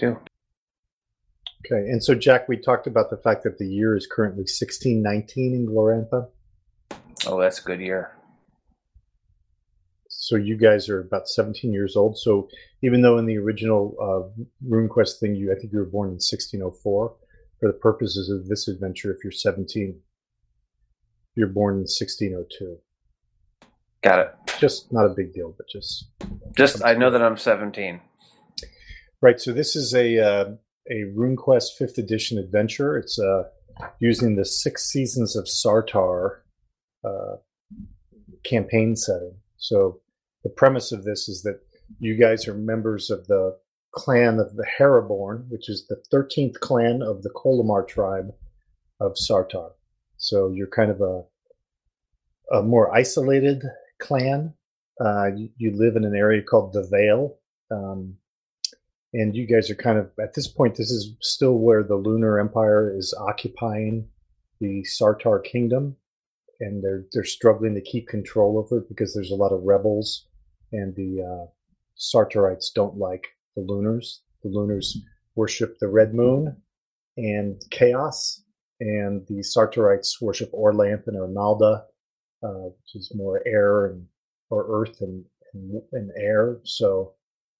too. Okay, and so Jack, we talked about the fact that the year is currently 1619 in Glorantha. Oh, that's a good year. So you guys are about 17 years old. So even though in the original uh, RuneQuest thing, you I think you were born in 1604, for the purposes of this adventure, if you're 17, you're born in 1602. Got it. Just not a big deal, but just Just I know that I'm 17. Right. So this is a uh, a RuneQuest fifth edition adventure. It's uh, using the six seasons of Sartar uh, campaign setting. So the premise of this is that you guys are members of the clan of the Heraborn, which is the 13th clan of the Colymar tribe of Sartar. So you're kind of a a more isolated clan. Uh, you, you live in an area called the Vale, um, and you guys are kind of at this point. This is still where the Lunar Empire is occupying the Sartar kingdom, and they're they're struggling to keep control over it because there's a lot of rebels, and the uh, Sartarites don't like the Lunars. The Lunars worship the Red Moon and Chaos, and the Sartarites worship Orlanth and Ernalda, uh, which is more air and or earth and and, and air. So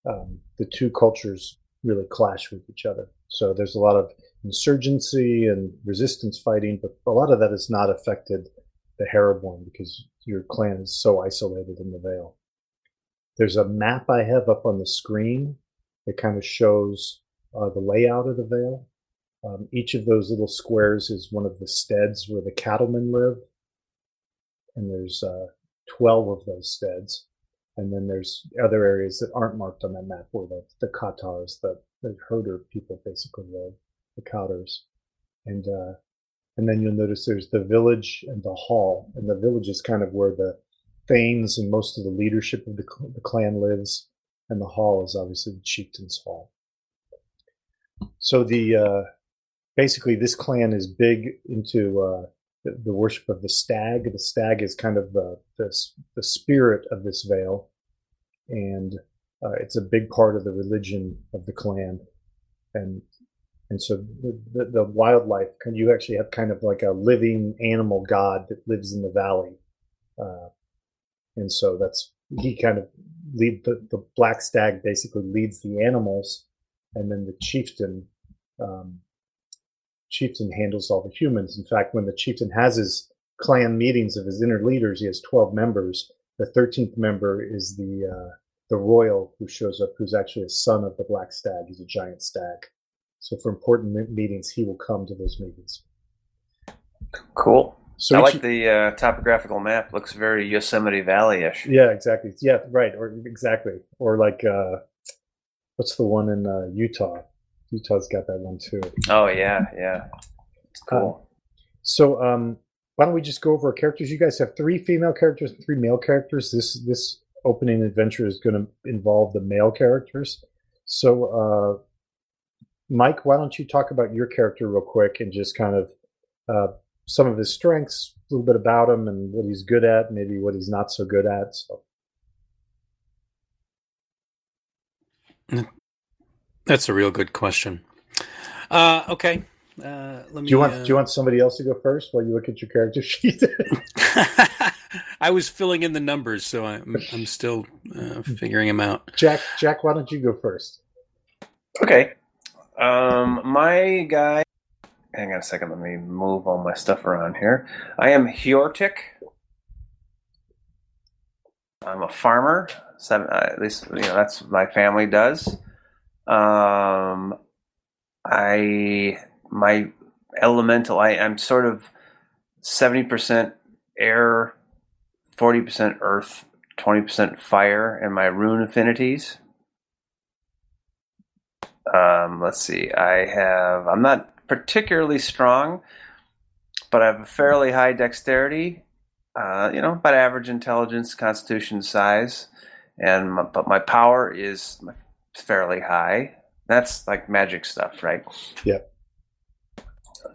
um, the two cultures really clash with each other. So there's a lot of insurgency and resistance fighting, but a lot of that has not affected the Heraborn because your clan is so isolated in the Vale. There's a map I have up on the screen that kind of shows uh, the layout of the Vale. Um, each of those little squares is one of the steads where the cattlemen live, and there's uh, 12 of those steads. And then there's other areas that aren't marked on that map where the, the cottars, the, the herder people basically live, the cottars. And uh, and then you'll notice there's the village and the hall. And the village is kind of where the thanes and most of the leadership of the, the clan lives. And the hall is obviously the chieftain's hall. So the uh, basically this clan is big into uh, the, worship of the stag. The stag is kind of the the, the spirit of this vale, and uh, it's a big part of the religion of the clan. And and so the, the, the wildlife, can you actually have kind of like a living animal god that lives in the valley, uh, and so that's he kind of lead the, the black stag basically leads the animals, and then the chieftain. Um, chieftain handles all the humans. In fact, when the chieftain has his clan meetings of his inner leaders, he has 12 members. The 13th member is the uh, the royal who shows up, who's actually a son of the black stag. He's a giant stag. So for important meetings, he will come to those meetings. Cool. So I like the uh, topographical map. Looks very Yosemite Valley-ish. yeah, exactly. Yeah, right. Or exactly. Or like, uh, what's the one in uh, Utah? Utah's got that one too. Oh yeah, yeah. It's cool. So, um, why don't we just go over our characters? You guys have three female characters, and three male characters. This this opening adventure is going to involve the male characters. So, uh, Mike, why don't you talk about your character real quick and just kind of uh, some of his strengths, a little bit about him, and what he's good at, maybe what he's not so good at. So, That's a real good question. Uh, okay. Uh, let me. do you want uh, do you want somebody else to go first while you look at your character sheet? I was filling in the numbers, so I'm I'm still uh, figuring them out. Jack, Jack, why don't you go first? Okay. Um, my guy. Hang on a second. Let me move all my stuff around here. I am Hjortik. I'm a farmer. Seven, uh, at least you know that's what my family does. Um, I my elemental. I I'm sort of seventy percent air, forty percent earth, twenty percent fire, and my rune affinities. Um, let's see. I have. I'm not particularly strong, but I have a fairly high dexterity. Uh, you know, about average intelligence, constitution size, and my, but my power is fairly high. That's like magic stuff, right? Yep.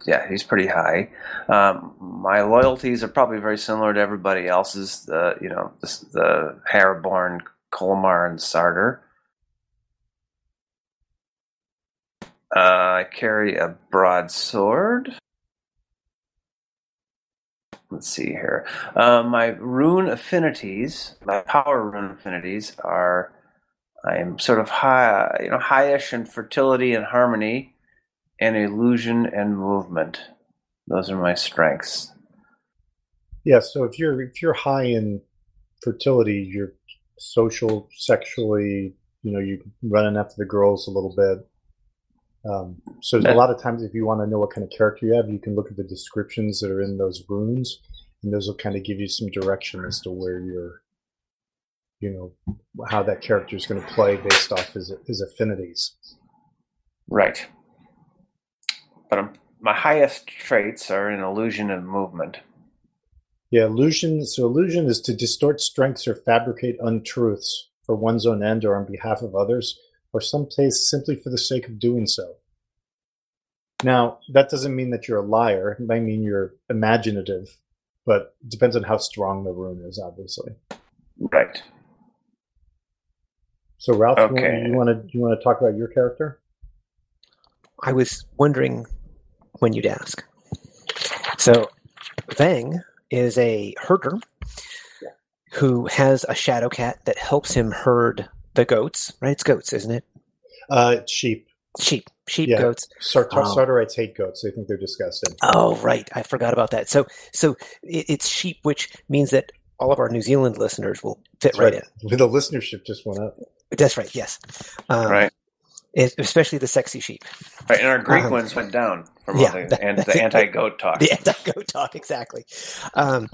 Yeah, he's pretty high. Um, my loyalties are probably very similar to everybody else's. The you know the, the Colymar, and Sartar. Uh, I carry a broadsword. Let's see here. Uh, my rune affinities, my power rune affinities are. I am sort of high, you know, highish in fertility and harmony, and illusion and movement. Those are my strengths. Yeah, so if you're if you're high in fertility, you're social, sexually, you know, you're running after the girls a little bit. Um, so a lot of times, if you want to know what kind of character you have, you can look at the descriptions that are in those runes, and those will kind of give you some direction as to where you're, you know, how that character is going to play based off his his affinities. Right. But I'm, my highest traits are in illusion and movement. Yeah, illusion. So illusion is to distort strengths or fabricate untruths for one's own end or on behalf of others or some place simply for the sake of doing so. Now, that doesn't mean that you're a liar. It might mean you're imaginative, but it depends on how strong the rune is, obviously. Right. So, Ralph, Okay. you want to you want to talk about your character? I was wondering when you'd ask. So, Vang is a herder who has a shadow cat that helps him herd the goats. Right? It's goats, isn't it? Uh, sheep. Sheep, sheep, Yeah. goats. Sartar- Um, Sartarites hate goats. They think they're disgusting. Oh, right. I forgot about that. So, so it, it's sheep, which means that all of our New Zealand listeners will fit That's right, in. The listenership just went up. That's right. Yes. Um, Right. Es- Especially the sexy sheep. Right. And our Greek Um, ones went down from yeah, the, that- and the anti goat talk. The anti-goat talk, exactly. Um,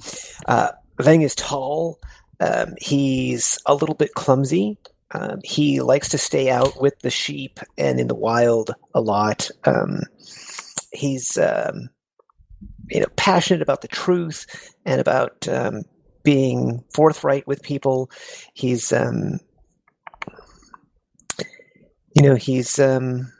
uh, Vang is tall. Um, he's a little bit clumsy. Um, he likes to stay out with the sheep and in the wild a lot. Um, he's um, you know passionate about the truth and about um, being forthright with people. He's um, you know he's um,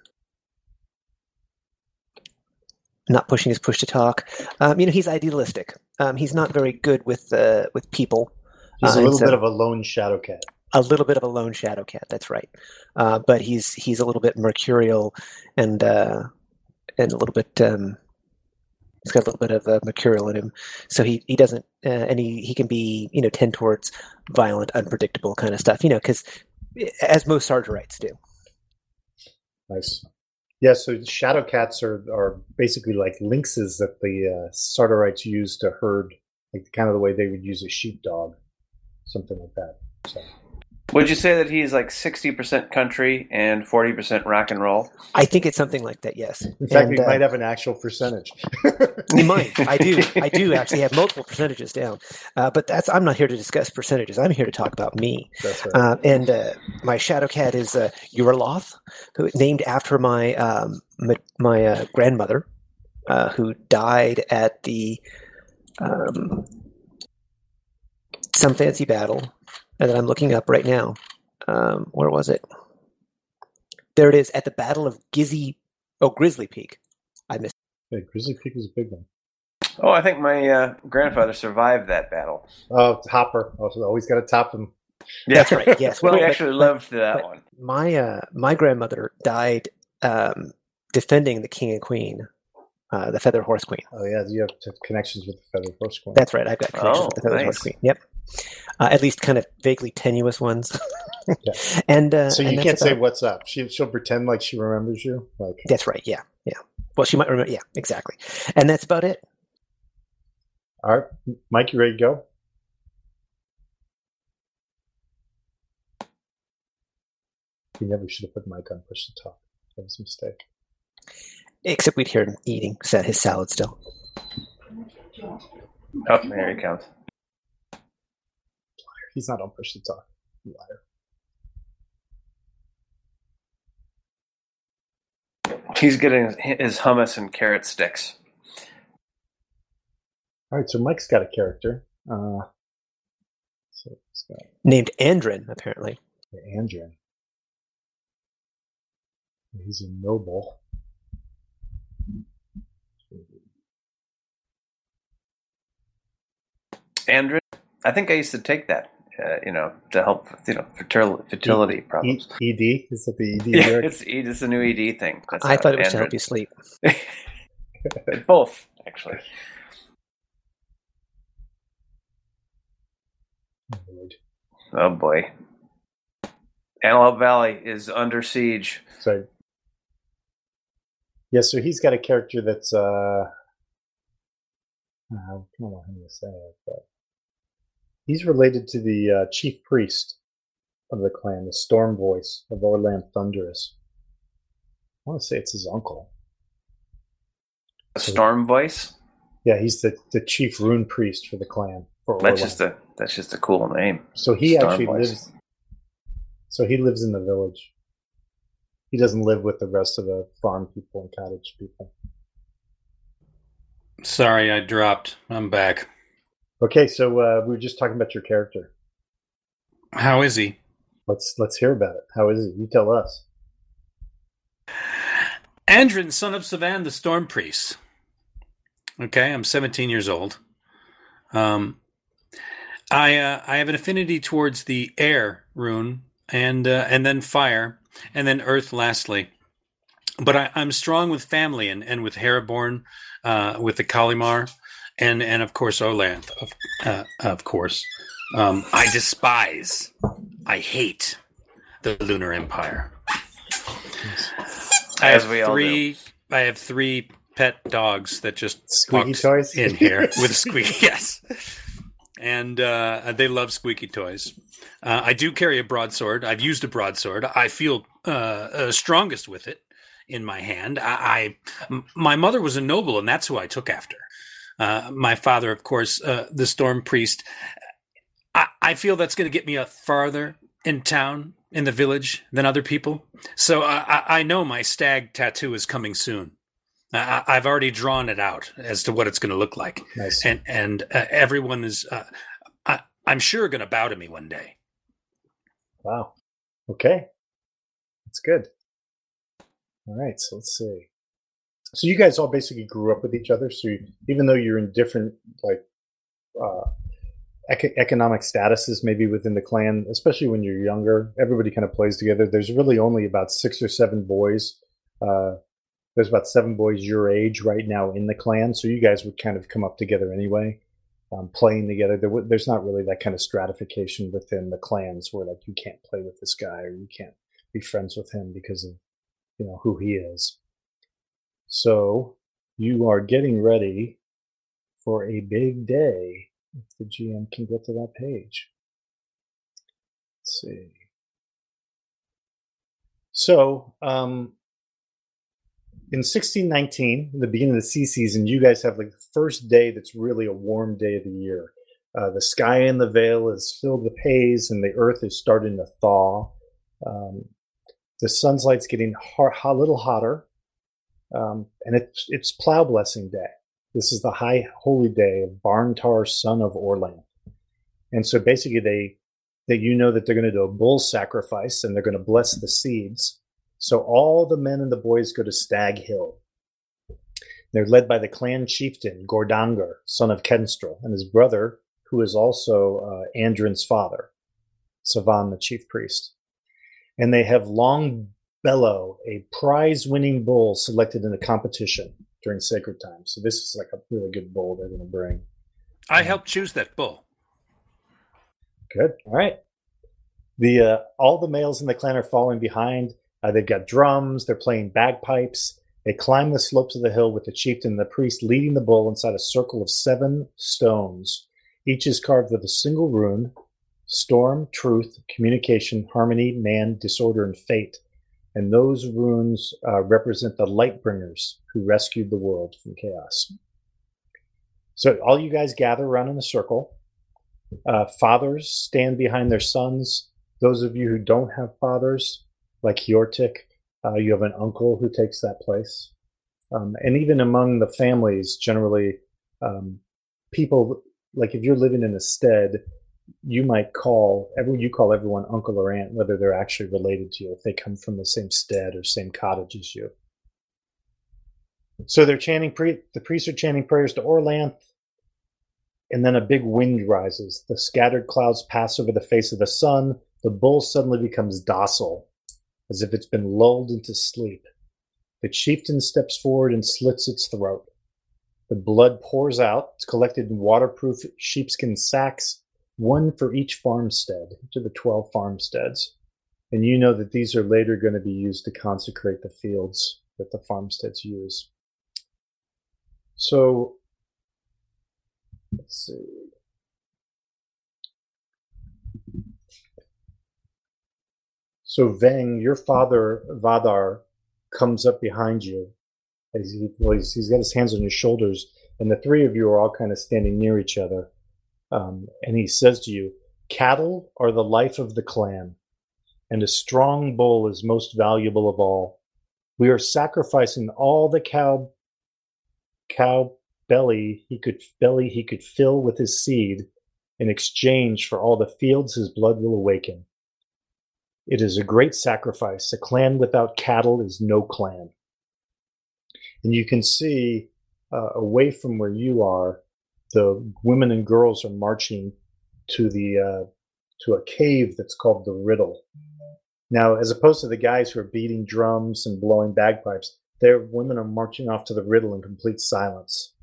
not pushing his push to talk. Um, you know he's idealistic. Um, he's not very good with uh, with people. He's Uh, a little so- bit of a lone shadow cat. a little bit of a lone shadow cat. That's right. Uh, but he's he's a little bit mercurial and uh, and a little bit. Um, he's got a little bit of uh, mercurial in him, so he he doesn't uh, and he he can be you know tend towards violent, unpredictable kind of stuff. You know, because as most Sartarites do. Nice. Yeah, so shadow cats are, are basically like lynxes that the uh, Sartarites use to herd, like kind of the way they would use a sheepdog, something like that. So Would you say that he's like 60% country and 40% rock and roll? I think it's something like that. Yes. in fact, And, we uh, might have an actual percentage. You might. I do. I do actually have multiple percentages down, uh, but that's. I'm not here to discuss percentages. I'm here to talk about me. That's right. Uh, and uh, my shadow cat is uh, Uraloth, who named after my um, my, my uh, grandmother, uh, who died at the um, some fancy battle that I'm looking up right now. Um, where was it? There it is at the Battle of Gizzy. Oh, Grizzly Peak. I missed. Yeah, Grizzly Peak was a big one. Oh, I think my uh, grandfather survived that battle. Oh, Hopper. Also, always got to top them. Yeah. That's right. Yes. Well, we but- actually loved that but- one. my uh, my grandmother died um, defending the king and queen, uh, the feather horse queen. Oh, yeah, you have have connections with the Feather Horse Queen. That's right. I've got connections Oh, with the feather nice. horse queen. Yep. Uh, at least kind of vaguely tenuous ones. Yeah. And uh, so you and can't that's say what's up. She, she'll pretend like she remembers you. Like, That's right. Yeah. Yeah. Well, she might remember. Yeah. Exactly. And that's about it. all right, Mike, you ready to go? You never should have put Mike on push to talk. That was a mistake. Except we'd hear him eating sa- his salad still. Oh, there he comes. He's not on push to talk. You liar. He's getting his hummus and carrot sticks. All right, so Mike's got a character. Uh, so he's got Named Andrin, apparently. Andrin. He's a noble. Andrew, I think I used to take that uh, you know, to help you know fertility, fertility problems. E- ED is that the ED? Yeah, lyric? it's it's a new ED thing. That's I thought it was to help you sleep. Both, actually. Oh boy. Antelope Valley is under siege. So, yeah, so he's got a character that's, uh, I don't know how to say it, but he's related to the uh, chief priest of the clan, the Storm Voice of Orlanth Thunderous. I want to say it's his uncle. A storm voice. Yeah, he's the, the chief rune priest for the clan. For That's Orlanth. just a that's just a cool name. so he Storm actually Voice. lives. So he lives in the village. He doesn't live with the rest of the farm people and cottage people. Sorry, I dropped. I'm back. Okay, so uh, we were just talking about your character. How is he? Let's let's hear about it. How is it? You tell us. Andrin, son of Savan, the Storm Priest. Okay, I'm 17 years old. Um, I uh, I have an affinity towards the air rune and uh, and then fire and then earth. Lastly, but I, I'm strong with family and, and with Heraborn, uh, with the Colymar, and and of course Orlanth, of, uh, of course. Um, I despise, I hate the Lunar Empire. I have we all three. I have three pet dogs that just Squeaky toys? in here with squeaky. yes, and uh, they love squeaky toys. Uh, I do carry a broadsword. I've used a broadsword. I feel uh, uh, strongest with it in my hand. I, I m- my mother was a noble, and that's who I took after. Uh, my father, of course, uh, the storm priest. I, I feel that's going to get me up farther in town, in the village, than other people. So I, I- know my stag tattoo is coming soon. I, I- I've already drawn it out as to what it's going to look like, Nice. and and uh, everyone is, uh, I, I'm sure, going to bow to me one day. Wow. Okay. That's good. All right. So let's see. So you guys all basically grew up with each other. So you, even though you're in different like uh, ec- economic statuses, maybe within the clan, especially when you're younger, everybody kind of plays together. There's really only about six or seven boys. Uh, there's about seven boys your age right now in the clan. So you guys would kind of come up together anyway um, playing together. There, w- there's not really that kind of stratification within the clans where like you can't play with this guy or you can't be friends with him because of you know who he is. So you are getting ready for a big day. If the GM can get to that page. Let's see. So, um, in 1619, in the beginning of the sea season, you guys have like the first day that's really a warm day of the year. Uh, the sky in the vale is filled with haze, and the earth is starting to thaw. Um, the sunlight's getting hot, a little hotter, um, and it's it's plow blessing day. This is the high holy day of Barntar, son of Orlanth. And so basically, they that you know that they're going to do a bull sacrifice and they're going to bless the seeds. So all the men and the boys go to Stag Hill. They're led by the clan chieftain Gordangar, son of Kenstrel, and his brother, who is also uh, Andrin's father, Savan, the chief priest. And they have Long Bellow, a prize-winning bull selected in a competition during sacred time. So this is like a really good bull they're going to bring. I helped choose that bull. Good. All right. The uh, all the males in the clan are following behind. Uh, they've got drums. They're playing bagpipes. They climb the slopes of the hill with the chieftain and the priest leading the bull inside a circle of seven stones. Each is carved with a single rune: storm, truth, communication, harmony, man, disorder, and fate. And those runes uh, represent the light bringers who rescued the world from chaos. So all you guys gather around in a circle. Uh, fathers stand behind their sons. Those of you who don't have fathers, like Hjortik, uh, you have an uncle who takes that place. Um, and even among the families, generally, um, people like if you're living in a stead, you might call everyone you call everyone uncle or aunt, whether they're actually related to you, if they come from the same stead or same cottage as you. So they're chanting. Pre- the priests are chanting prayers to Orlanth, and then a big wind rises. The scattered clouds pass over the face of the sun. The bull suddenly becomes docile, as if it's been lulled into sleep. The chieftain steps forward and slits its throat. The blood pours out. It's collected in waterproof sheepskin sacks, one for each farmstead, each of the 12 farmsteads. And you know that these are later going to be used to consecrate the fields that the farmsteads use. So, let's see. So Veng, your father Vadar comes up behind you. As he, well, he's, he's got his hands on your shoulders, and the three of you are all kind of standing near each other. Um, and he says to you, "Cattle are the life of the clan, and a strong bull is most valuable of all. We are sacrificing all the cow cow belly he could belly he could fill with his seed in exchange for all the fields his blood will awaken. It is a great sacrifice. A clan without cattle is no clan. And you can see uh, away from where you are, the women and girls are marching to the uh, to a cave that's called the Riddle. Now, as opposed to the guys who are beating drums and blowing bagpipes, their women are marching off to the Riddle in complete silence.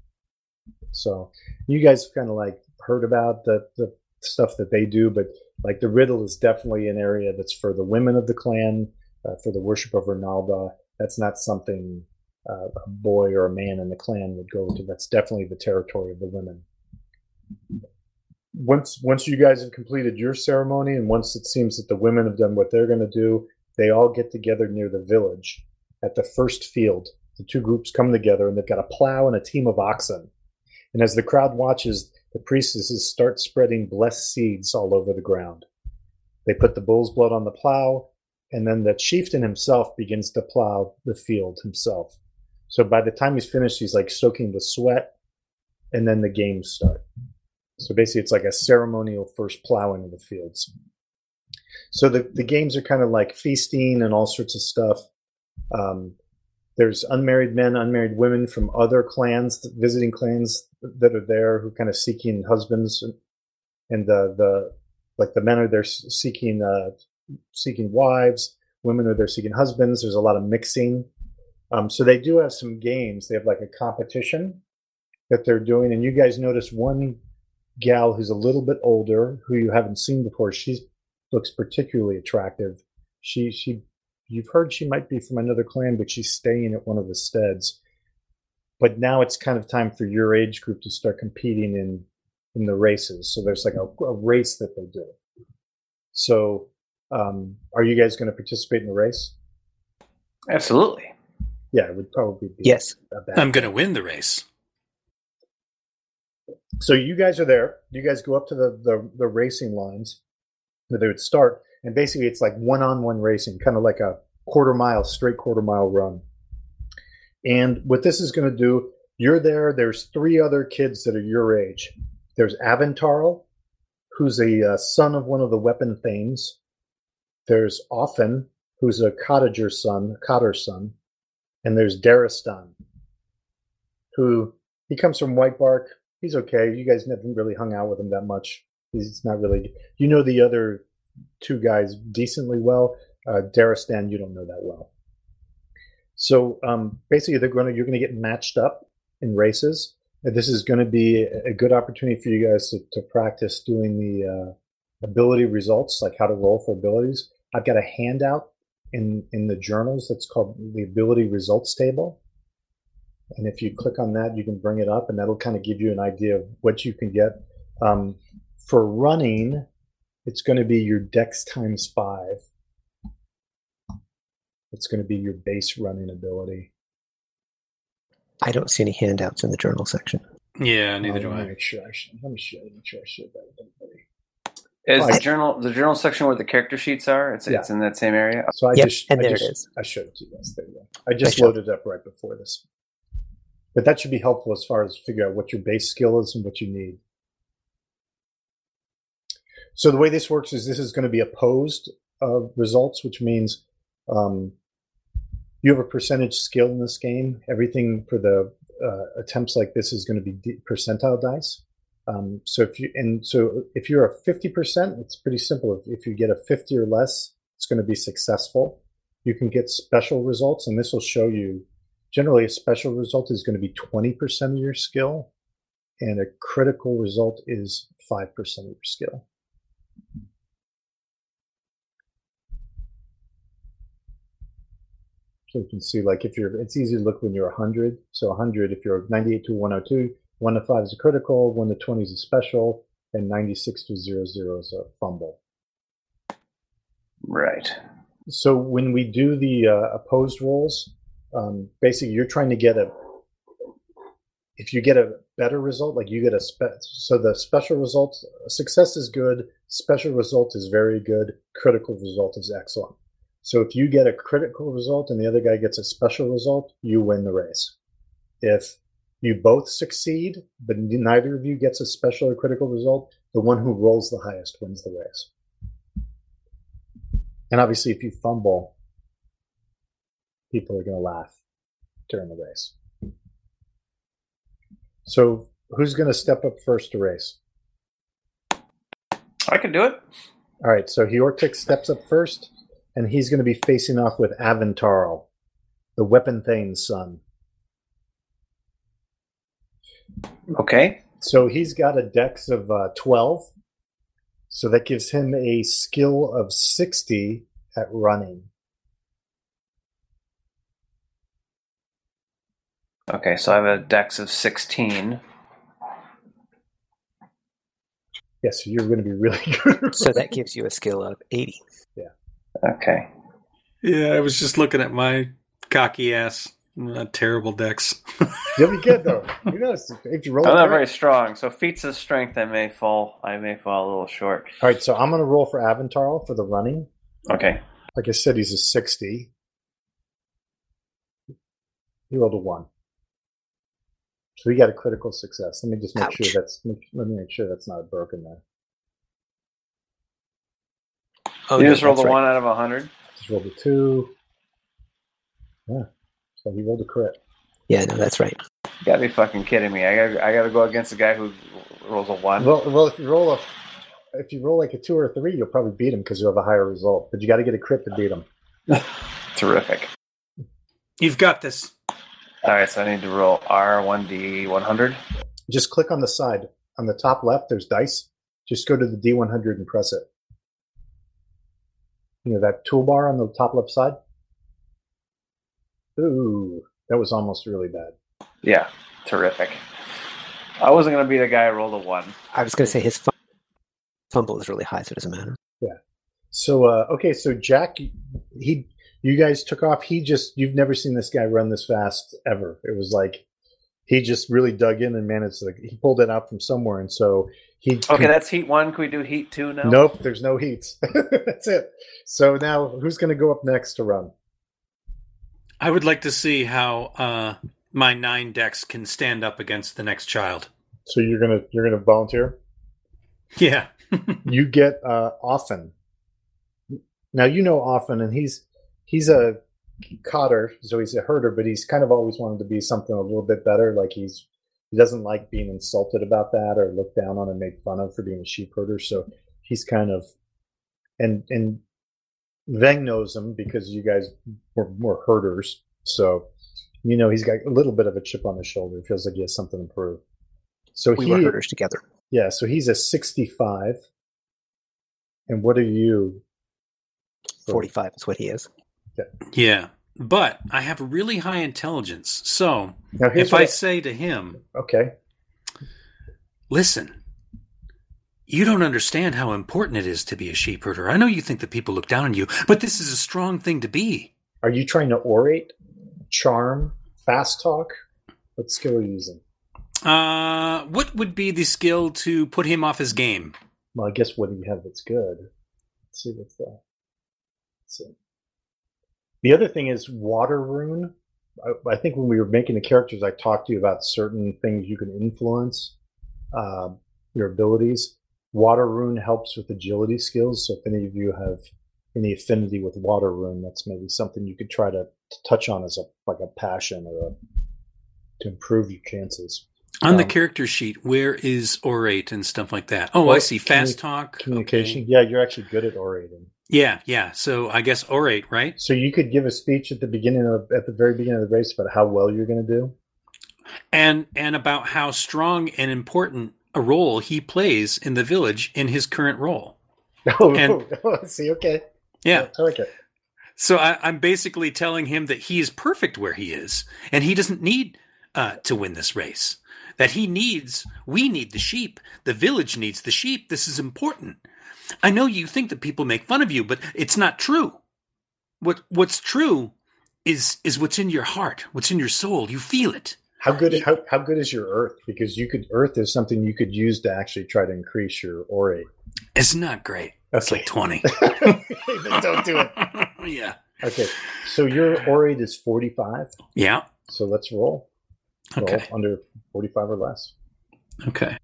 So, you guys kind of like heard about the the stuff that they do, but like the riddle is definitely an area that's for the women of the clan, uh, for the worship of Ernalda. That's not something uh, a boy or a man in the clan would go to. That's definitely the territory of the women. Once once you guys have completed your ceremony, and once it seems that the women have done what they're going to do, they all get together near the village at the first field. The two groups come together, and they've got a plow and a team of oxen. And as the crowd watches, the priestesses start spreading blessed seeds all over the ground. They put the bull's blood on the plow, and then the chieftain himself begins to plow the field himself. So by the time he's finished, he's like soaking with sweat, and then the games start. So basically, it's like a ceremonial first plowing of the fields. So the, the games are kind of like feasting and all sorts of stuff. Um, there's unmarried men, unmarried women from other clans, visiting clans that are there who kind of seeking husbands, and the the like the men are there seeking uh, seeking wives, women are there seeking husbands. There's a lot of mixing, um, so they do have some games. They have like a competition that they're doing, and you guys notice one gal who's a little bit older, who you haven't seen before. She looks particularly attractive. She she you've heard she might be from another clan, but she's staying at one of the steads. But now it's kind of time for your age group to start competing in in the races. So there's like a, a race that they do. So, um, are you guys going to participate in the race? Absolutely. Yeah, it would probably be. Yes, I'm going to win the race. So you guys are there. You guys go up to the the, the racing lines where they would start, and basically it's like one-on-one racing, kind of like a quarter mile, straight quarter mile run. And what this is going to do, you're there. There's three other kids that are your age. There's Aventarl, who's a uh, son of one of the weapon thanes. There's Offen, who's a cottager son, a cotter son, and there's Daristan, who he comes from White Bark. He's okay. You guys haven't really hung out with him that much. He's not really. You know the other two guys decently well. Uh, Daristan, you don't know that well. So um, basically, they're going to you're going to get matched up in races. This is going to be a good opportunity for you guys to, to practice doing the uh, ability results, like how to roll for abilities. I've got a handout in in the journals that's called the ability results table. And if you click on that, you can bring it up, and that'll kind of give you an idea of what you can get. Um, for running, it's going to be your dex times five. It's going to be your base running ability. I don't see any handouts in the journal section. Yeah, neither do I. Make sure I should, let me show, make sure I share that with everybody. Is Oh, the I- journal the journal section where the character sheets are? It's Yeah. it's in that same area. So I Yep, just and I there just, is. I showed it to you guys. There you go. I just showed- loaded it up right before this. But that should be helpful as far as figure out what your base skill is and what you need. So the way this works is this is going to be opposed uh, results, which means um, you have a percentage skill in this game. Everything for the uh, attempts like this is going to be percentile dice. Um, so if you and so if you're a fifty percent, it's pretty simple. If, if you get a fifty or less, it's going to be successful. You can get special results, and this will show you. Generally, a special result is going to be twenty percent of your skill, and a critical result is five percent of your skill. So you can see, like, if you're, it's easy to look when you're 100. So 100, if you're 98 to 102, 1 to 5 is a critical, 1 to 20 is a special, and 96 to 00 is a fumble. Right. So when we do the uh, opposed rolls, um, basically you're trying to get a, if you get a better result, like you get a, spe- so the special result, success is good, special result is very good, critical result is excellent. So if you get a critical result and the other guy gets a special result, you win the race. If you both succeed, but neither of you gets a special or critical result, the one who rolls the highest wins the race. And obviously, if you fumble, people are going to laugh during the race. So, who's going to step up first to race? I can do it. All right, so Hjortik steps up first and he's going to be facing off with Aventarl, the Weapon Thane's son. Okay. So he's got a dex of uh, 12. So that gives him a skill of 60 at running. Okay, so I have a dex of 16. Yes, yeah, so you're going to be really good. so that gives you a skill of 80. Yeah. Okay. Yeah, I was just looking at my cocky ass. Uh, terrible dex. You'll be good though. Who knows? If you roll, I'm not very strong. So feats of strength, I may fall. I may fall a little short. All right, so I'm going to roll for Aventarl for the running. Okay. Like I said, he's a sixty. He rolled a one, so he got a critical success. Let me just make Ouch. sure that's. Let me make sure that's not broken there. Oh, you no, just rolled a right. one out of a hundred. Just rolled a two. Yeah, so he rolled a crit. Yeah, no, that's right. You gotta be fucking kidding me. I gotta, I gotta go against a guy who rolls a one. Well, well, if you roll a, if you roll like a two or a three, you'll probably beat him because you'll have a higher result. But you got to get a crit to beat him. Terrific. You've got this. All right, so I need to roll R one D one hundred. Just click on the side on the top left. There's dice. Just go to the D100 and press it. You know that toolbar on the top left side. Ooh, that was almost really bad. Yeah, terrific. I wasn't gonna be the guy who rolled a one. I was going to say his fumble is really high, so it doesn't matter. Yeah. So uh, okay, so Jack, he, you guys took off. He just, you've never seen this guy run this fast ever. It was like he just really dug in and managed to. He pulled it out from somewhere, and so he. Okay, that's heat one. Can we do heat two now? Nope, there's no heats. that's it. So now, who's going to go up next to run? I would like to see how uh, my nine dex can stand up against the next child. So you're gonna you're gonna volunteer. Yeah. you get uh, Offen. Now you know Offen, and he's he's a cotter, so he's a herder, but he's kind of always wanted to be something a little bit better. Like he's he doesn't like being insulted about that or looked down on and made fun of for being a sheep herder. So he's kind of and and Veng knows him because you guys were more herders. So you know he's got a little bit of a chip on his shoulder. He feels like he has something to prove. So We he, were herders together. yeah, so he's a 65. And what are you? 45 is what he is. yeah. But I have really high intelligence. So if what I say to him, okay. listen, you don't understand how important it is to be a sheep herder. I know you think that people look down on you, but this is a strong thing to be. Are you trying to orate, charm, fast talk? What skill are you using? Uh, what would be the skill to put him off his game? Well, I guess what do you have that's good? Let's see what's that. Let's see. The other thing is water rune. I, I think when we were making the characters, I talked to you about certain things you can influence, uh, your abilities. Water rune helps with agility skills. So if any of you have any affinity with water rune, that's maybe something you could try to, to touch on as a like a passion or a, to improve your chances. On the Um, character sheet, where is orate and stuff like that? Oh, I see. Fast communi- talk. Communication. okay. Yeah, you're actually good at orating. Yeah, yeah. So I guess orate, right? So you could give a speech at the beginning of at the very beginning of the race about how well you're going to do. And and about how strong and important a role he plays in the village in his current role. Oh, And- see, okay, Yeah. I like it. So I, I'm basically telling him that he is perfect where he is, and he doesn't need uh, to win this race. That he needs, we need the sheep. The village needs the sheep. This is important. I know you think that people make fun of you, but it's not true. What what's true is is what's in your heart, what's in your soul. You feel it. How good how, how good is your earth? Because you could earth is something you could use to actually try to increase your orate. It's not great. It's like twenty. Don't do it. yeah. Okay, so your orate is forty five. Yeah. So let's roll. Roll Okay. under forty five or less. Okay.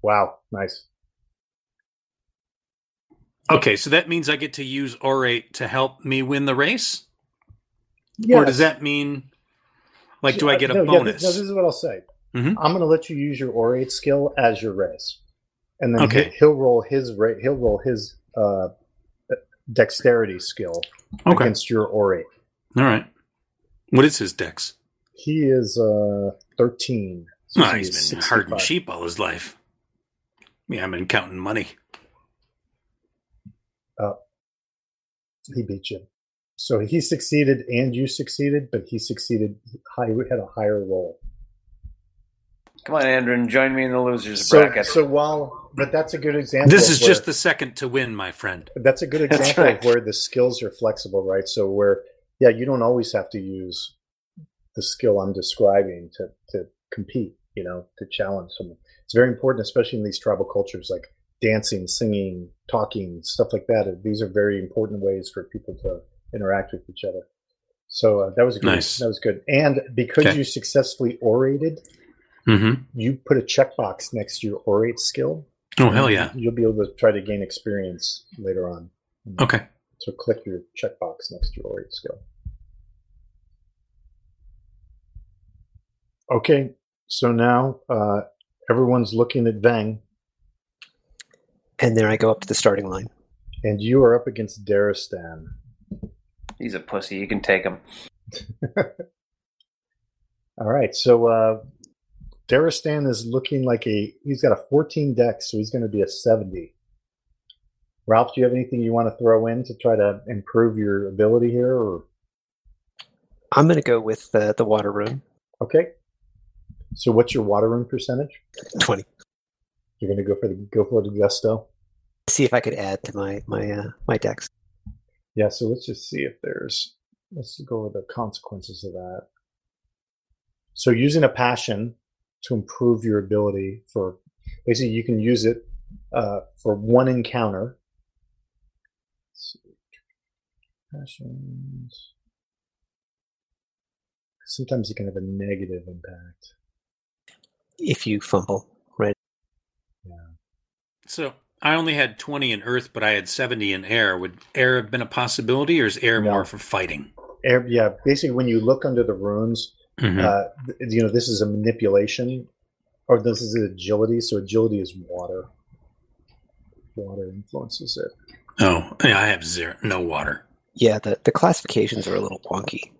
Wow, nice. Okay. So that means I get to use orate to help me win the race. Yes. Or does that mean, like, do I get a No, yeah, bonus? no, this is what I'll say. Mhm. I'm going to let you use your orate skill as your race, and then Okay. he- he'll roll his ra- he'll roll his uh, dexterity skill okay. against your orate. All right. What is his dex? He is uh, 13. So Oh, he's he's been 65. herding sheep all his life. Yeah, I've been counting money. Oh. He beat you. So he succeeded and you succeeded, but he succeeded high had a higher role. Come on, Andrew, and join me in the losers So, bracket. so while but that's a good example. This is where- just the second to win, my friend. That's a good example right. of where the skills are flexible, right? So where yeah, you don't always have to use the skill I'm describing to to compete, you know, to challenge someone. It's very important, especially in these tribal cultures like dancing, singing, talking, stuff like that. These are very important ways for people to interact with each other. So uh, that was good. Nice. That was good. And because Okay. you successfully orated, Mm-hmm. you put a checkbox next to your orate skill. Oh, hell yeah. You'll be able to try to gain experience later on. Okay. So click your checkbox next to your orate skill. Okay, so now uh, everyone's looking at Vang, And there I go up to the starting line. and you are up against Daristan. He's a pussy. You can take him. All right, so uh, Daristan is looking like a he's got a 14 deck, so he's going to be a 70. Ralph, do you have anything you want to throw in to try to improve your ability here? Or I'm going to go with uh, the water rune. okay, so what's your water rune percentage? 20. You're going to go for the go for the gusto. See if I could add to my my uh, my dex. Yeah, so let's just see if there's let's go over the consequences of that. So using a passion to improve your ability for basically you can use it uh, for one encounter. Let's see. Passions. Sometimes it can have a negative impact. If you fumble, right? Yeah. So I only had 20 in earth, but I had 70 in air. Would air have been a possibility, or is air No. more for fighting? Air- Yeah, basically when you look under the runes, Mhm. uh, th- you know this is a manipulation or this is agility so agility is water water influences it oh, yeah, I have zero, no water. Yeah, the, the classifications are a little wonky.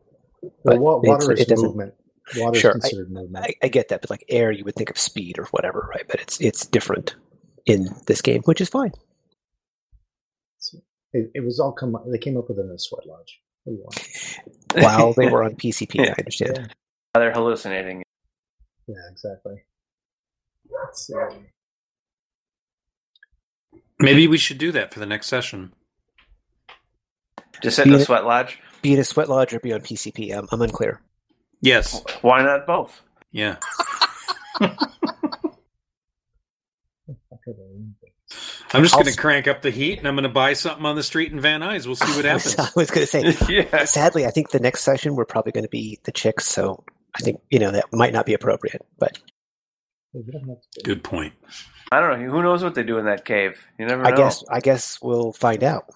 well, But wa- it's- water is it movement water Sure, is considered movement I, I get that, but like air, you would think of speed or whatever, right? But it's it's different in this game, which is fine. it, it was all come they came up with it in the sweat lodge What do you want? While they were on PCP, I understand. They're hallucinating. yeah exactly Let's. Maybe we should do that for the next session. Just sit in the sweat lodge. Be in a sweat lodge or be on PCP. I'm, I'm unclear. Yes. Why not both? Yeah. I'm just going to crank up the heat, and I'm going to buy something on the street in Van Nuys. We'll see what happens. I was going to say, yeah. sadly, I think the next session we're probably going to be the chicks, so I think you know that might not be appropriate. But Hey, we don't have to- Good point. I don't know. Who knows what they do in that cave? You never know. I guess I guess we'll find out.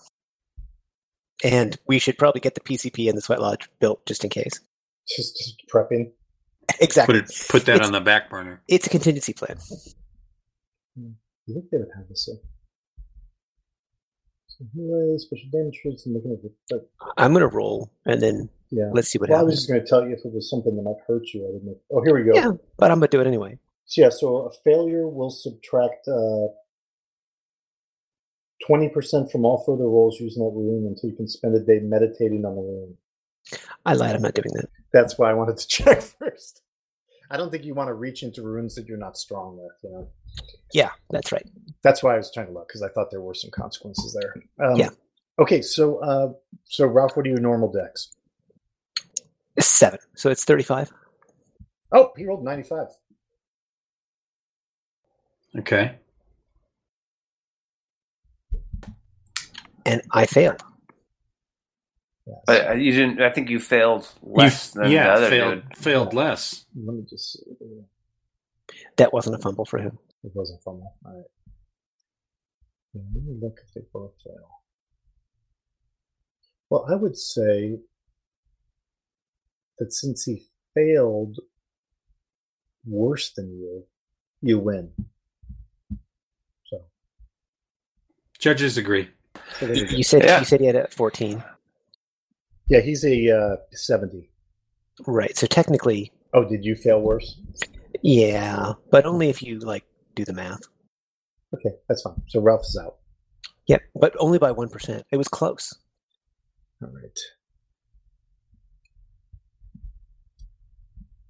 And we should probably get the PCP and the sweat lodge built just in case. just, just prepping exactly. Put it. Put that It's- on the back burner. It's a contingency plan. Hmm. You think they would have this? uh, So special damage traits and looking at the. But, I'm gonna roll, and then yeah. let's see what Well, I was just going to tell you if it was something that might hurt you. I didn't. Oh, here we go. Yeah, but I'm gonna do it anyway. So, yeah, so a failure will subtract uh, 20% from all further rolls using that rune until you can spend a day meditating on the rune. I lied. I'm not doing that. That's why I wanted to check first. I don't think you want to reach into runes that you're not strong with. You know, Yeah, that's right. that's why I was trying to look because I thought there were some consequences there. Um, Yeah. Okay, so uh, so Ralph, what are your normal dex? Seven. So it's 35. Oh, he rolled 95. Okay. And I failed. But uh, you didn't. I think you failed less You- than yeah, the other failed. dude. Failed Yeah. less. Let me just see. That wasn't a fumble for him. It wasn't a fumble. All right. Let me look if they both fail. Well, I would say that since he failed worse than you, you win. So, Judges agree. so You, you you said Yeah. you said he had a 14. Yeah, he's a uh, 70. Right. So technically, Oh, did you fail worse? yeah, but only if you like do the math. Okay, that's fine. So Ralph is out. Yeah, but only by 1%. It was close. All right.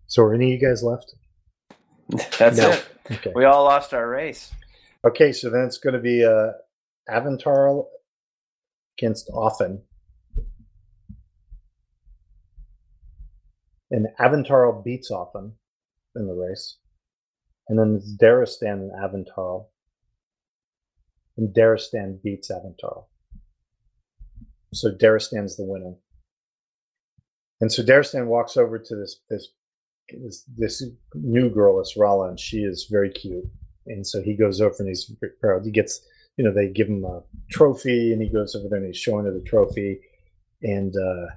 So are any of you guys left? That's No. it. Okay. We all lost our race. Okay, so then it's going to be uh, Aventarl against Offen. And Aventarl beats Offen in the race. And then it's Daristan and Aventarl. And Daristan beats Aventarl. So Daristan's the winner. And so Daristan walks over to this this this, this new girl, Esrala, and she is very cute and so he goes over and he's proud. He gets, you know, they give him a trophy, and he goes over there and he's showing her the trophy, and uh,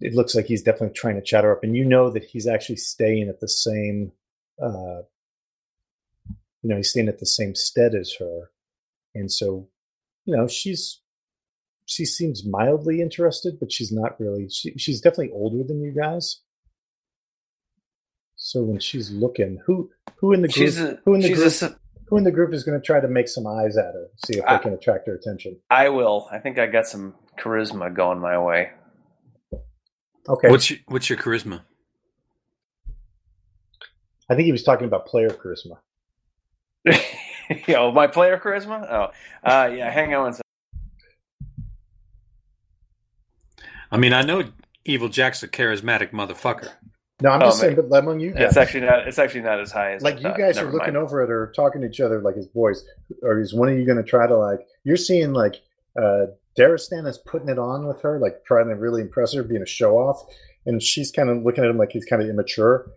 it looks like he's definitely trying to chat her up. And you know that he's actually staying at the same, uh, you know, he's staying at the same stead as her, and so, you know, she's she seems mildly interested, but she's not really. She, she's definitely older than you guys. So when she's looking, who who in the group a, who in the group a who in the group is going to try to make some eyes at her, see if Ah. they can attract her attention? I will. I think I got some charisma going my way. Okay, What's your, what's your charisma? I think he was talking about player charisma. Yo, my player charisma? Oh, uh, yeah. Hang on one second. I mean, I know Evil Jack's a charismatic motherfucker. No, I'm Oh, just saying, man. but among you guys, It's actually not. It's actually not as high as I like you thought. guys are looking mind. over at her, talking to each other like his boys, or is one of you going to try to like? You're seeing like uh Daristan is putting it on with her, like trying to really impress her, being a show off, and she's kind of looking at him like he's kind of immature.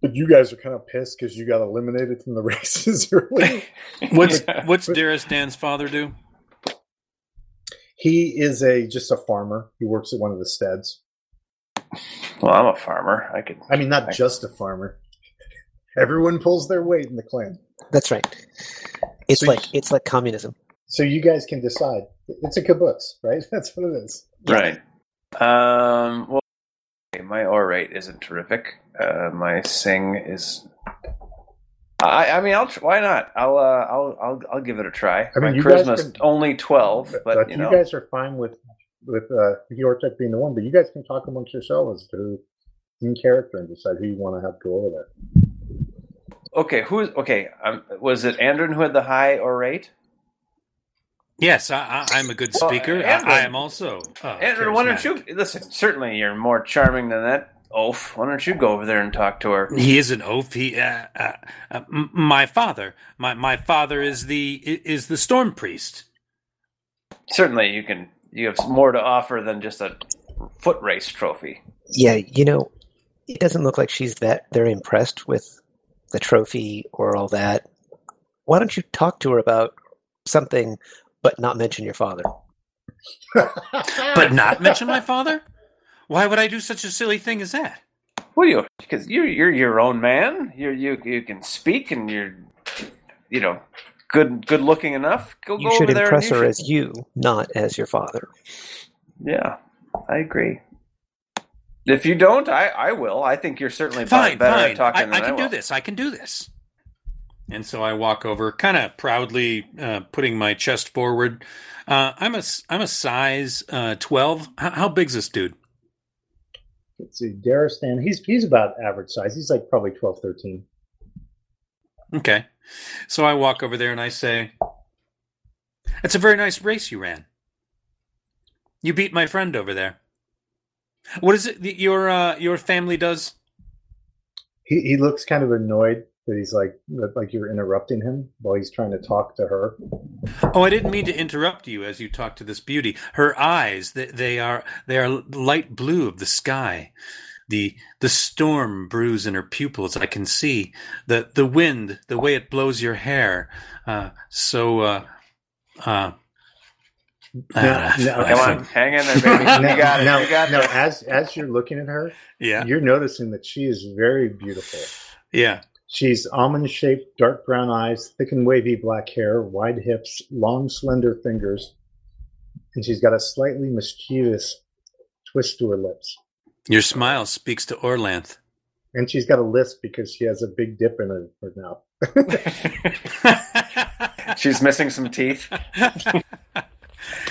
But you guys are kind of pissed because you got eliminated from the races early. What's what's Daristan's father do? he is a just a farmer. He works at one of the steads. well, I'm a farmer. I could. I mean, not just a farmer. Everyone pulls their weight in the clan. That's right. It's So like you- it's like communism. So you guys can decide. It's a kibbutz, right? That's what it is. Right. Um. Well, my orate isn't terrific. Uh, my sing is. I. I mean, I'll. Why not? I'll. Uh, I'll. I'll. I'll give it a try. I mean, my charisma's can- only twelve, but, you you know. guys are fine with with uh, Hjortik being the one, but you guys can talk amongst yourselves as to in character and decide who you want to have go over there. Okay. Who's okay? Um, was it Andron who had the high orate? Yes, I, I, I'm a good Well, speaker. Andrew- I, I am also. Uh, Andron, why don't charismatic. you listen? Certainly, you're more charming than that oaf. Why don't you go over there and talk to her? He is an oaf. He, uh, uh, uh, m- my father, my my father is the is the storm priest. Certainly, you can. You have more to offer than just a foot race trophy. Yeah, you know, it doesn't look like she's that very impressed with the trophy or all that. Why don't you talk to her about something, but not mention your father? But not mention my father. Why would I do such a silly thing as that? Well, you because you're you're your own man. You you you can speak, and you're you know good good looking enough. Go You go should over there. and impress you her should- as you, not as your father. Yeah, I agree. If you don't, I I will. I think you're certainly Fine, better fine. at talking I, than I I, can do this. I can do this. And so I walk over, kind of proudly uh, putting my chest forward. Uh, I'm a I'm a size uh, twelve. How, how big's this dude? Let's see, Daristan, he's he's about average size. He's like probably 12, 13. Okay. So I walk over there and I say, "It's a very nice race you ran. You beat my friend over there. What is it that your uh, your family does?" He he looks kind of annoyed that he's like that like you're interrupting him while he's trying to talk to her. Oh, I didn't mean to interrupt you as you talk to this beauty. Her eyes, they, they are they are light blue of the sky. The the storm brews in her pupils. I can see the the wind, the way it blows your hair. Uh, so, uh, uh, Now- uh, now- Come on, hang in there, baby. now, you got it. now, you got now, this. as as you're looking at her, yeah, you're noticing that she is very beautiful. yeah. She's almond shaped, dark brown eyes, thick and wavy black hair, wide hips, long, slender fingers, and she's got a slightly mischievous twist to her lips. Your smile speaks to Orlanth. And she's got a lisp because she has a big dip in her, her mouth. She's missing some teeth.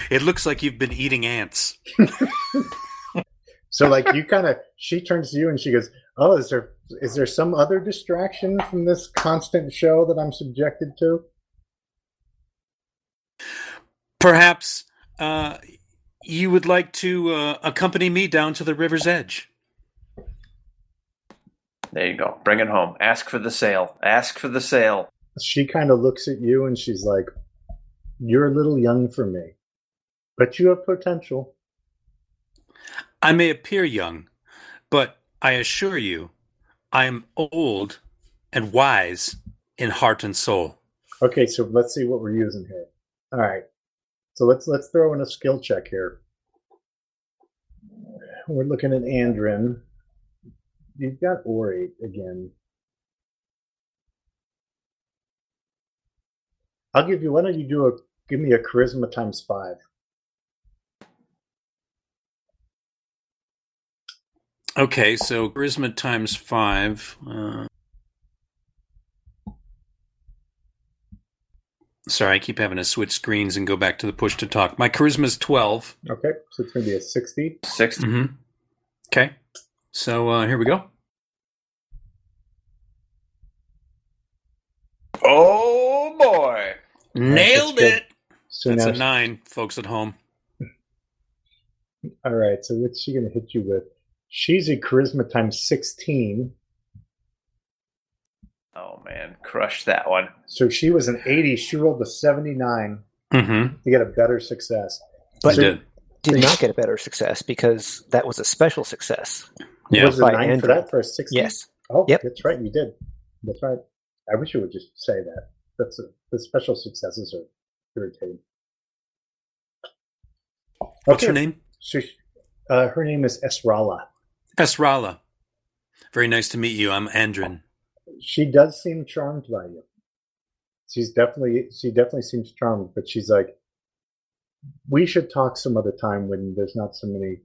it looks like you've been eating ants. So, like, you kind of, she turns to you and she goes, "Oh, is there is there some other distraction from this constant show that I'm subjected to?" Perhaps uh, you would like to uh, accompany me down to the river's edge. There you go. Bring it home. Ask for the sale. Ask for the sale. She kind of looks at you and she's like, "You're a little young for me, but you have potential." I may appear young, but I assure you, I am old and wise in heart and soul. Okay, so let's see what we're using here. All right, so let's let's throw in a skill check here. We're looking at Andrin. You've got Ori again. I'll give you. Why don't you do a give me a charisma times five? Okay, so charisma times five. Uh, sorry, I keep having to switch screens and go back to the push to talk. My charisma is 12. Okay, so it's going to be a sixty. 60. Mm-hmm. Okay, so uh, here we go. Oh, boy. Nailed good. it. So That's now, a nine, folks at home. all right. So what's she going to hit you with? She's a charisma times sixteen. Oh, man. Crush that one. So she was an eighty. She rolled a seventy-nine. Mm-hmm. You get a better success. But So- did. did not get a better success because that was a special success. Yeah. Was it By nine for that for a sixty? Yes. Oh, Yep. that's right. You did. That's right. I wish you would just say that. That's a, the special successes are irritating. What's her name? So, uh, her name is Esrala. Esrala. Very nice to meet you. I'm Andrin. She does seem charmed by you. She's definitely she definitely seems charmed, but she's like, we should talk some other time when there's not so many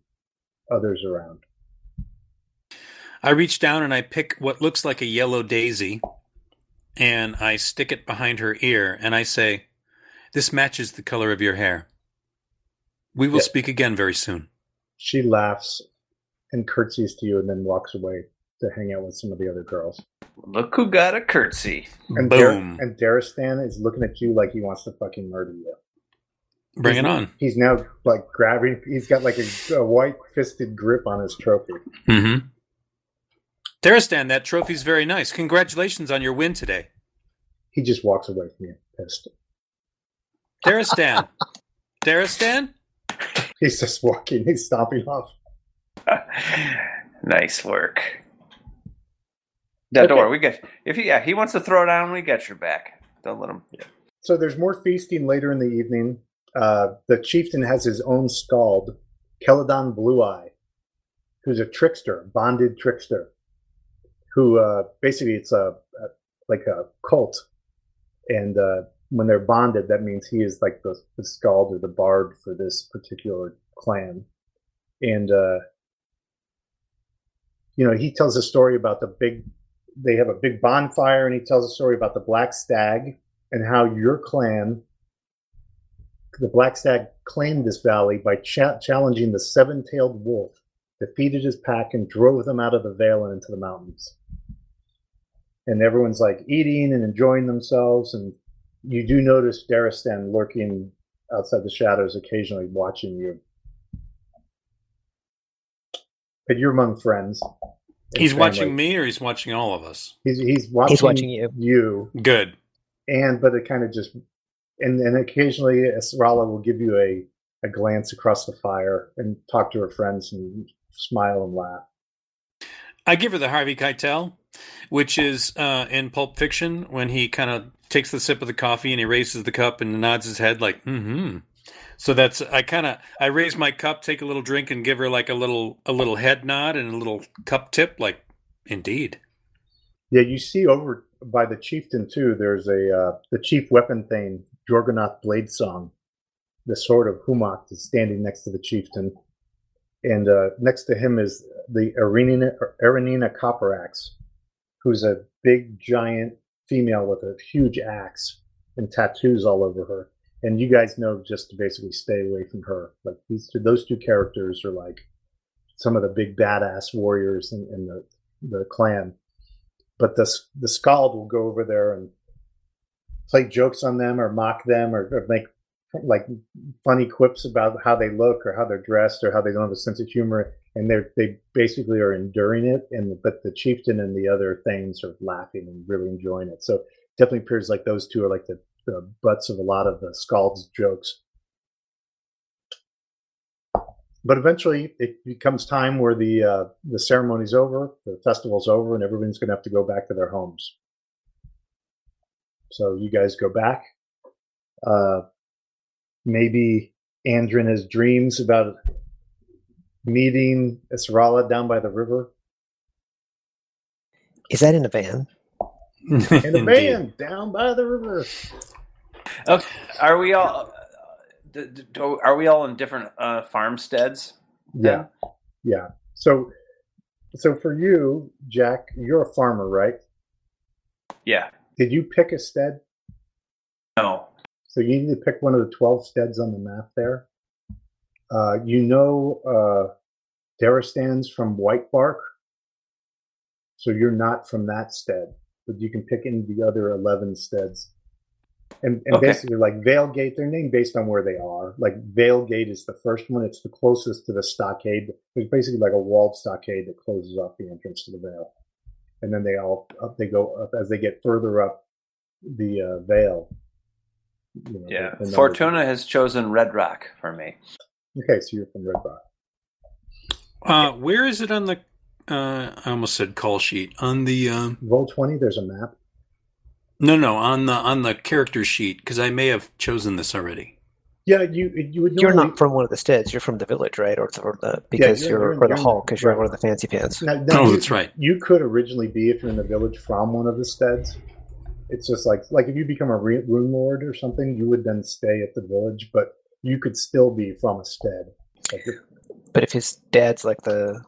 others around. I reach down and I pick what looks like a yellow daisy and I stick it behind her ear and I say, This matches the color of your hair. We will speak again very soon. She laughs and curtsies to you, and then walks away to hang out with some of the other girls. Look who got a curtsy. And Dar- Boom. and Daristan is looking at you like he wants to fucking murder you. Bring He's- it on. He's now like grabbing. He's got like a, a white fisted grip on his trophy. Mm-hmm. Daristan, that trophy's very nice. Congratulations on your win today. He just walks away from you, pissed. Daristan. Daristan? He's just walking. He's stomping off. nice work. Yeah, Okay. don't worry. We get if he yeah he wants to throw down, we get your back. Don't let him. So there's more feasting later in the evening. Uh, the chieftain has his own skald, Celadon Blue Eye, who's a trickster, bonded trickster. who uh, basically it's a, a like a cult, and uh, when they're bonded, that means he is like the, the skald or the bard for this particular clan, and uh, you know he tells a story about the big. They have a big bonfire, and he tells a story about the black stag and how your clan, the black stag, claimed this valley by cha- challenging the seven-tailed wolf, defeated his pack, and drove them out of the vale and into the mountains and everyone's like eating and enjoying themselves and you do notice Daristan lurking outside the shadows occasionally watching you but you're among friends He's family. watching me, or he's watching all of us. he's, he's watching He's watching you. you Good. and but it kind of just and and occasionally Esrala will give you a a glance across the fire and talk to her friends and smile and laugh I give her the Harvey Keitel, which is uh, in Pulp Fiction when he kind of takes the sip of the coffee and he raises the cup and nods his head like, mm hmm. So that's I kind of I raise my cup, take a little drink, and give her like a little a little head nod and a little cup tip, like, indeed. Yeah, you see over by the chieftain too. There's a uh, the chief weapon thing, Jorgonath Blade Song. The sword of Humak is standing next to the chieftain, and uh, next to him is the Arenina, Arenina Copper Axe, who's a big giant female with a huge axe and tattoos all over her. And you guys know just to basically stay away from her. Like these two, those two characters are like some of the big badass warriors in, in the the clan. But the the skald will go over there and play jokes on them or mock them or, or make like funny quips about how they look or how they're dressed or how they don't have a sense of humor. And they they basically are enduring it. And but the chieftain and the other things are laughing and really enjoying it. So definitely appears like those two are like the, the butts of a lot of the skald's jokes but eventually it becomes time where the uh, the ceremony's over, the festival's over, and everyone's going to have to go back to their homes. So you guys go back. Uh, maybe Andrin has dreams about meeting Esrala down by the river Is that in a van? in a Indeed. van down by the river. Okay, are we all? do- Are we all in different uh, farmsteads? Yeah, yeah. So, so for you, Jack, you're a farmer, right? Yeah. Did you pick a stead? No. So you need to pick one of the 12 steads on the map there. Uh, you know uh, Daristan's from White Bark. So you're not from that stead, but you can pick any of the other 11 steads. And, and Okay. basically, like Vale Gate, they're named based on where they are. Like Vale Gate is the first one; it's the closest to the stockade. There's basically like a walled stockade that closes off the entrance to the Vale, and then they all up. They go up as they get further up the uh, Vale. you know, Yeah. the- the numbers- Fortuna has chosen Red Rock for me. Okay, so you're from Red Rock. Uh, where is it on the? Uh, I almost said call sheet on the. Um, Roll twenty. There's a map. No, no, on the on the character sheet because I may have chosen this already. Yeah, you you would. You're not from one of the steads. You're from the village, right? Or, or uh, the because you're- you're, you're or the hall because you're right. one of the fancy pants. Now, now Oh, you, that's right. You could originally be if you're in the village from one of the steads. It's just like like if you become a re- rune lord or something, you would then stay at the village, but you could still be from a stead. Like But if his dad's like the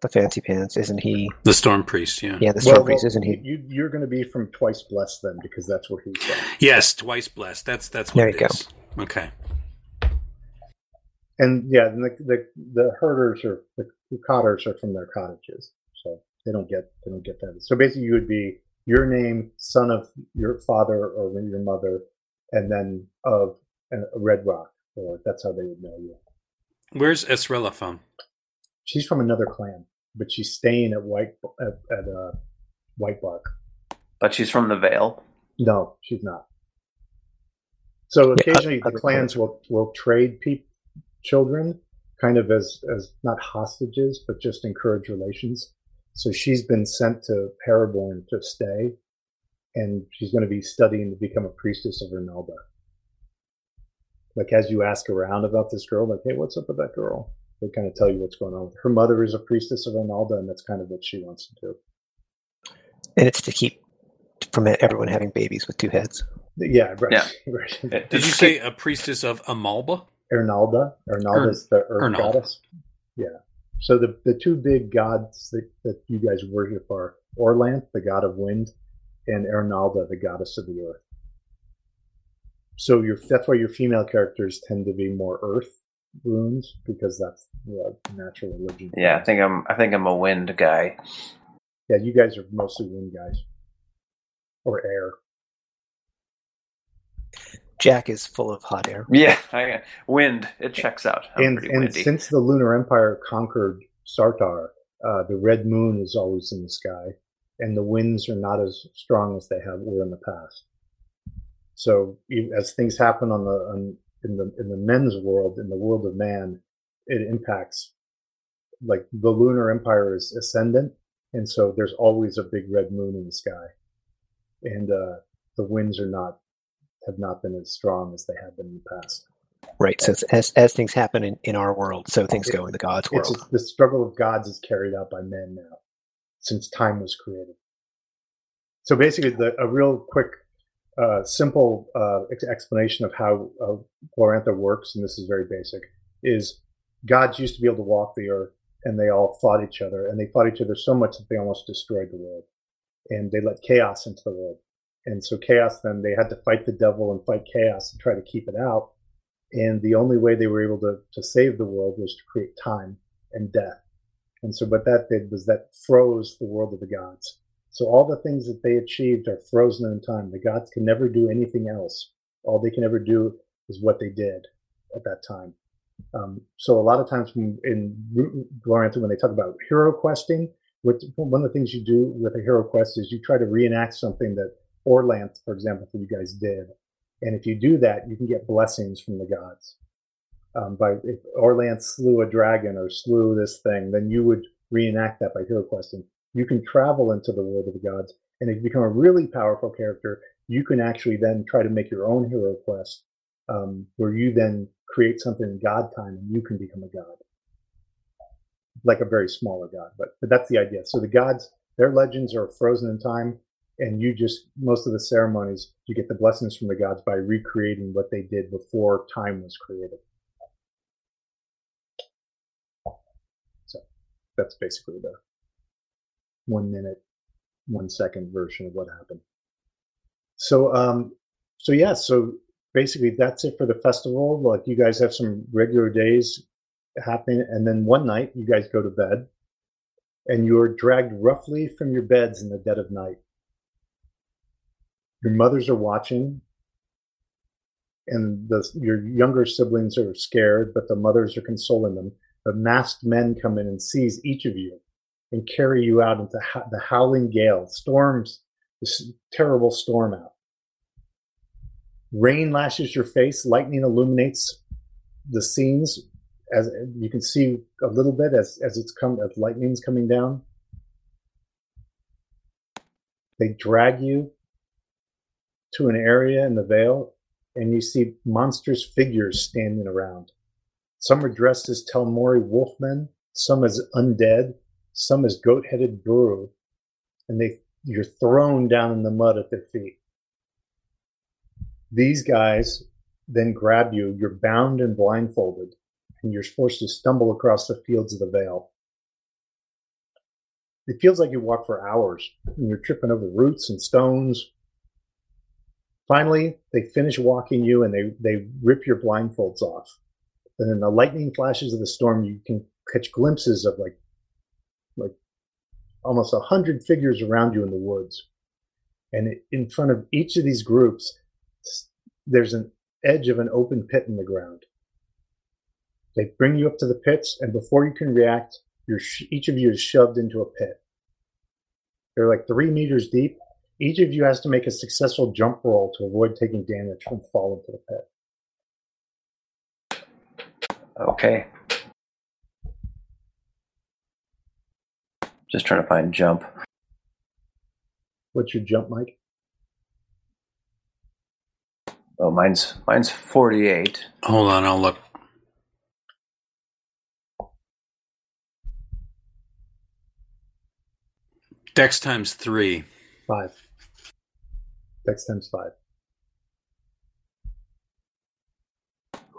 the fancy pants, isn't he? The storm priest, yeah. Yeah, the storm well, priest, well, isn't he? You, you're going to be from twice blessed then, because that's what he's from. Yes, twice blessed. That's that's what There it you go. Okay. And yeah, the, the the herders or the cottars are from their cottages, so they don't get they don't get that. So basically, you would be your name, son of your father or your mother, and then of a Red Rock, or that's how they would know you. Where's Esrella from? She's from another clan, but she's staying at White at, at uh, White Bark. But she's from the Vale. No, she's not. So Yeah, occasionally other the clans will will trade peop children, kind of as as not hostages, but just encourage relations. So she's been sent to Paraborn to stay, and she's going to be studying to become a priestess of Ernalda. Like as you ask around about this girl, like, hey, what's up with that girl? They kind of tell you what's going on. Her mother is a priestess of Ernalda, and that's kind of what she wants to do. And it's to keep to prevent everyone having babies with two heads. Yeah, right. Yeah. right. Uh, did you say a priestess of Amalba? Ernalda. Ernalda is the earth Ernalda. goddess. Yeah. So the the two big gods that, that you guys worship are Orlanth, the god of wind, and Ernalda, the goddess of the earth. So your that's why your female characters tend to be more earth runes because that's the natural religion. Yeah, I think I'm. I think I'm a wind guy. Yeah, you guys are mostly wind guys or air. Jack is full of hot air. Yeah, I, wind. It checks out. I'm and and since the lunar empire conquered Sartar, uh, the red moon is always in the sky, and the winds are not as strong as they have were in the past. So as things happen on the on, in the in the men's world, in the world of man, it impacts. Like the lunar empire is ascendant, and so there's always a big red moon in the sky, and uh, the winds are not have not been as strong as they have been in the past. Right. So as as things happen in, in our world, so things go in the gods' It's world. the struggle of gods is carried out by men now, since time was created. So basically, the, a real quick, uh, simple uh, ex- explanation of how uh, Glorantha works, and this is very basic, is gods used to be able to walk the earth, and they all fought each other, and they fought each other so much that they almost destroyed the world, and they let chaos into the world, and so chaos then they had to fight the devil and fight chaos and try to keep it out, and the only way they were able to, to save the world was to create time and death. And so what that did was that froze the world of the gods. So all the things that they achieved are frozen in time. The gods can never do anything else. All they can ever do is what they did at that time. Um, so a lot of times when, in Glorantha, when they talk about hero questing, one of the things you do with a hero quest is you try to reenact something that Orlanth, for example, for you guys did. And if you do that, you can get blessings from the gods. Um, by if Orlanth slew a dragon or slew this thing, then you would reenact that by hero questing. You can travel into the world of the gods, and if you become a really powerful character, you can actually then try to make your own hero quest, um, where you then create something in God time, and you can become a god, like a very smaller god. But but that's the idea. So the gods, their legends are frozen in time, and you just most of the ceremonies you get the blessings from the gods by recreating what they did before time was created. So that's basically the one minute, one second version of what happened. So um so yeah, so basically that's it for the festival. Like you guys have some regular days happening, and then one night you guys go to bed and you are dragged roughly from your beds in the dead of night your mothers are watching and the, your younger siblings are scared but the mothers are consoling them the masked men come in and seize each of you and carry you out into the howling gale. Storms this terrible storm out. Rain lashes your face lightning illuminates the scenes as you can see a little bit as, as it's come as lightning's coming down. They drag you to an area in the Vale, and you see monstrous figures standing around. Some are dressed as Telmori wolfmen, some as undead, some is goat-headed Broo, and they you're thrown down in the mud at their feet. These guys then grab you. You're bound and blindfolded, and you're forced to stumble across the fields of the Vale. It feels like you walk for hours, and you're tripping over roots and stones, Finally, they finish walking you and they, they rip your blindfolds off. And in the lightning flashes of the storm, you can catch glimpses of like almost a hundred figures around you in the woods. And in front of each of these groups, there's an edge of an open pit in the ground. They bring you up to the pits, and before you can react, sh- each of you is shoved into a pit. They're like three meters deep, each of you has to make a successful jump roll to avoid taking damage from falling to the pit. Okay. Just trying to find jump. What's your jump, Mike? Oh, mine's mine's forty-eight. Hold on, I'll look. Dex times three. Five. Dex times five.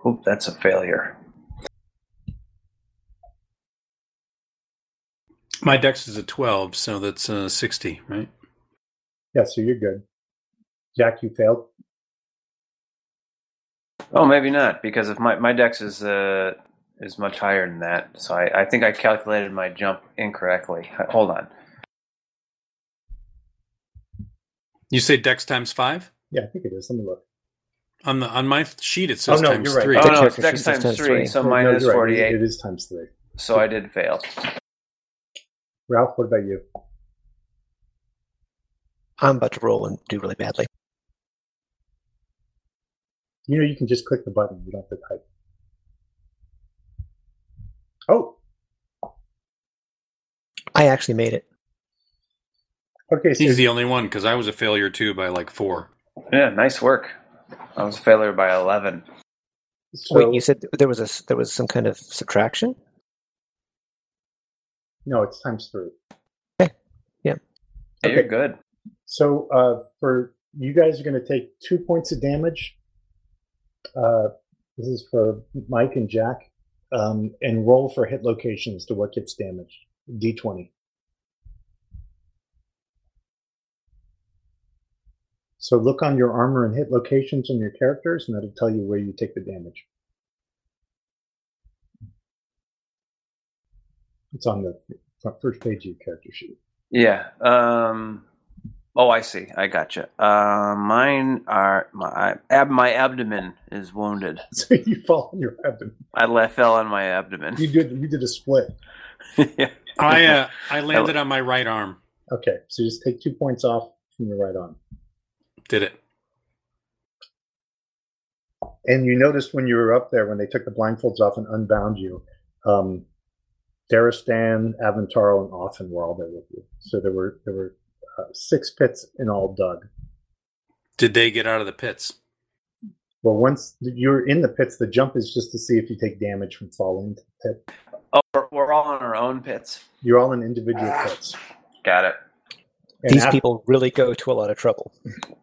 Oop, that's a failure. My dex is a 12, so that's uh, 60, right? Yeah, so you're good. Jack, you failed. Oh, maybe not, because if my my dex is uh is much higher than that, so I, I think I calculated my jump incorrectly. Hold on. You say dex times 5? Yeah, I think it is. Let me look. On the on my sheet, it says Oh, no, times you're right. 3. Oh no, it's dex times times three, three. so Oh, no, minus you're right. forty It times three. So I did fail. Ralph, what about you? I'm about to roll and do really badly. You know, you can just click the button. You don't have to type. Oh, I actually made it. okay. So He's the only one because I was a failure too by like 4. Yeah, nice work. I was a failure by eleven. so Wait, you said there was a there was some kind of subtraction? No, it's times three. Yeah, Okay. You're good. So uh, for you guys are going to take two points of damage. Uh, this is for Mike and Jack, um, and roll for hit locations to what gets damaged. D20. So look on your armor and hit locations on your characters, and that'll tell you where you take the damage. It's on the first page of your character sheet. Yeah. Um. Oh, I see. I gotcha. Uh, mine are my ab. My abdomen is wounded. So you fall on your abdomen. I le- fell on my abdomen. You did you did a split. yeah. I uh, I landed on my right arm. Okay, so just take two points off from your right arm. Did it. And you noticed when you were up there, when they took the blindfolds off and unbound you, um, Daristan, Aventarl, and Offen were all there with you. So there were there were uh, six pits in all dug. Did they get out of the pits? Well, once you're in the pits, the jump is just to see if you take damage from falling into the pit. Oh, we're, we're all in our own pits. You're all in individual pits. Got it. And These af- people really go to a lot of trouble.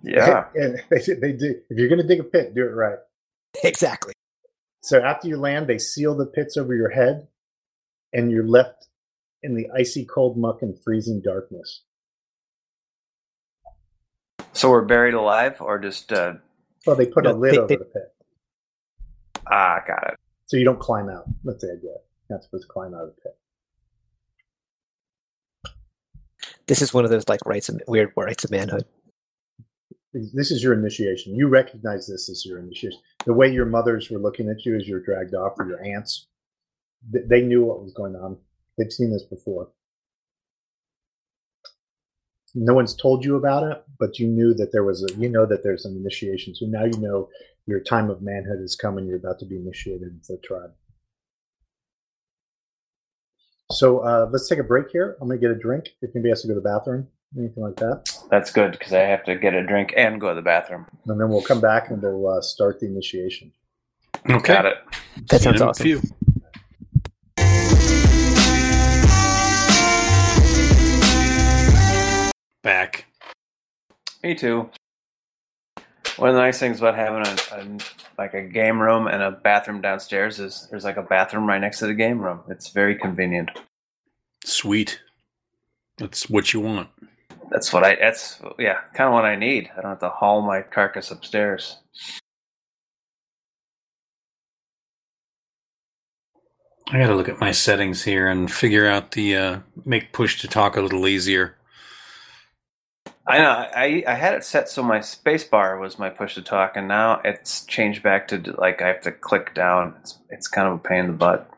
Yeah. and they, they do. If you're going to dig a pit, do it right. exactly. So after you land, they seal the pits over your head, and you're left in the icy cold muck and freezing darkness. So we're buried alive, or just uh, Well, they put a lid they- over they- the pit, ah, got it. so you don't climb out. That's the idea. You're not supposed to climb out of the pit. This is one of those like rites of weird rites of manhood. This is your initiation. You recognize this as your initiation. The way your mothers were looking at you as you're dragged off, or your aunts, th- they knew what was going on. They've seen this before. No one's told you about it, but you knew that there was a. You know that there's an initiation. So now you know your time of manhood is coming. you're about to be initiated into the tribe. So uh, let's take a break here. I'm gonna get a drink. If anybody has to go to the bathroom, anything like that. That's good because I have to get a drink and go to the bathroom. and then we'll come back and we'll uh, start the initiation. Okay. Got it. That See sounds in a awesome. Back. Me too. One of the nice things about having a, a like a game room and a bathroom downstairs is there's like a bathroom right next to the game room. It's very convenient. Sweet. That's what you want. That's what I. That's yeah, kind of what I need. I don't have to haul my carcass upstairs. I got to look at my settings here and figure out the uh, make push to talk a little easier. I know. I I had it set so my space bar was my push to talk, and now it's changed back to like I have to click down. It's it's kind of a pain in the butt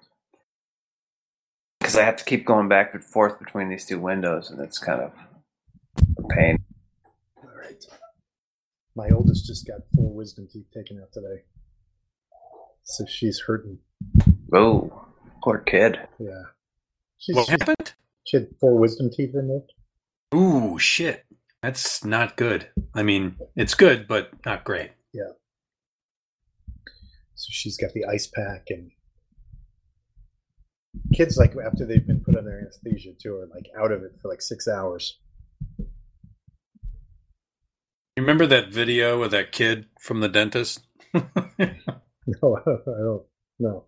because I have to keep going back and forth between these two windows, and it's kind of a pain. All right. My oldest just got four wisdom teeth taken out today. So she's hurting. Oh, poor kid. Yeah. She's, What happened? she had four wisdom teeth removed. Ooh, shit. That's not good. I mean, it's good, but not great. Yeah. So she's got the ice pack and kids like after they've been put under anesthesia too are like out of it for like six hours. You remember that video of that kid from the dentist? No, I don't. No.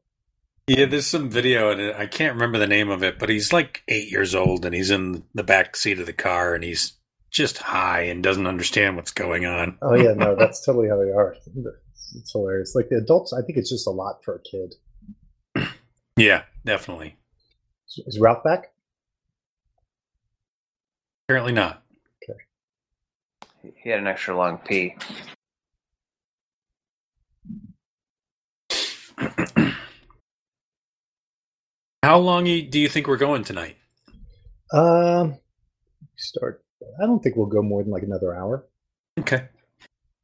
Yeah, there's some video, and I can't remember the name of it, but he's like eight years old, and he's in the back seat of the car, and he's just high and doesn't understand what's going on. Oh yeah, no, that's totally how they are. It's hilarious. Like the adults, I think it's just a lot for a kid. Yeah, definitely. Is Ralph back? Apparently not. He had an extra long pee. How long do you think we're going tonight? Um, start. I don't think we'll go more than like another hour. Okay.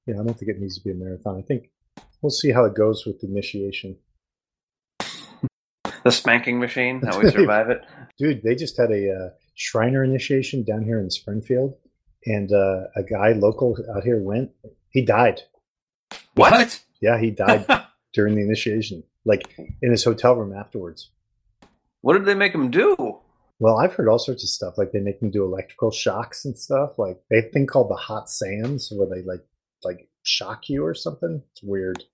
Yeah, I don't think it needs to be a marathon. I think we'll see how it goes with the initiation. The spanking machine, how we survive it. Dude, they just had a uh, Shriner initiation down here in Springfield, and uh, a guy local out here went. He died. What? Yeah, he died during the initiation, like in his hotel room afterwards. What did they make him do? Well, I've heard all sorts of stuff. Like they make them do electrical shocks and stuff. Like they have a thing called the hot sands, where they like like shock you or something. It's weird.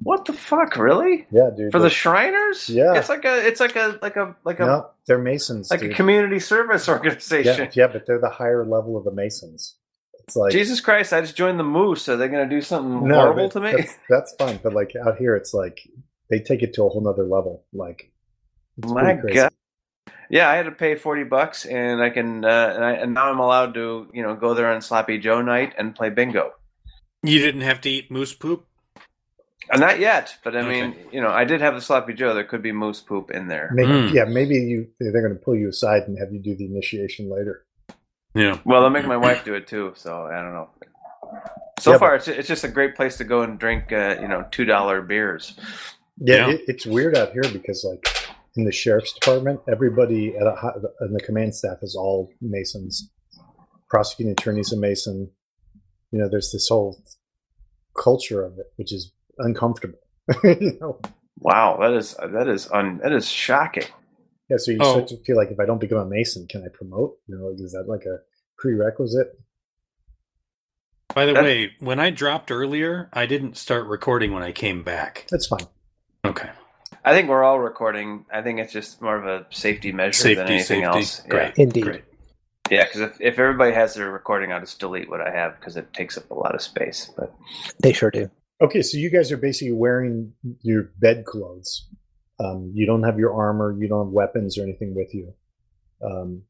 What the fuck, really? Yeah, dude. For the Shriners? Yeah. It's like a it's like a like a like a no, they're masons. like dude. a community service organization. yeah, but they're the higher level of the masons. It's like Jesus Christ, I just joined the moose. Are they gonna do something no, horrible to me? That's, that's fine, but like out here, it's like they take it to a whole nother level. Like, My. God. Yeah, I had to pay forty bucks, and I can, uh, and, I, and now I'm allowed to, you know, go there on Sloppy Joe night and play bingo. You didn't have to eat moose poop? Uh, not yet, but I mean, Okay. you know, I did have the Sloppy Joe. There could be moose poop in there. Maybe, Mm. Yeah, maybe you they're going to pull you aside and have you do the initiation later. Yeah. Well, they'll make my wife do it too, so I don't know. So Yeah, far, it's it's just a great place to go and drink, uh, you know, two dollar beers. Yeah, Yeah. It, it's weird out here because like in the sheriff's department, everybody at a, in the command staff is all masons. Prosecuting attorney's a mason. You know, there's this whole culture of it, which is uncomfortable. you know? Wow, that is that is un, that is shocking. Yeah, so you Oh. start to feel like if I don't become a mason, can I promote? You know, is that like a prerequisite? By the That- way, when I dropped earlier, I didn't start recording when I came back. That's fine. Okay. I think we're all recording. I think it's just more of a safety measure than anything safety. else. Yeah. Indeed. Great. Yeah, because if, if everybody has their recording, I'll just delete what I have because it takes up a lot of space. But They sure do. Okay, so you guys are basically wearing your bed clothes. Um, you don't have your armor, you don't have weapons or anything with you. Um,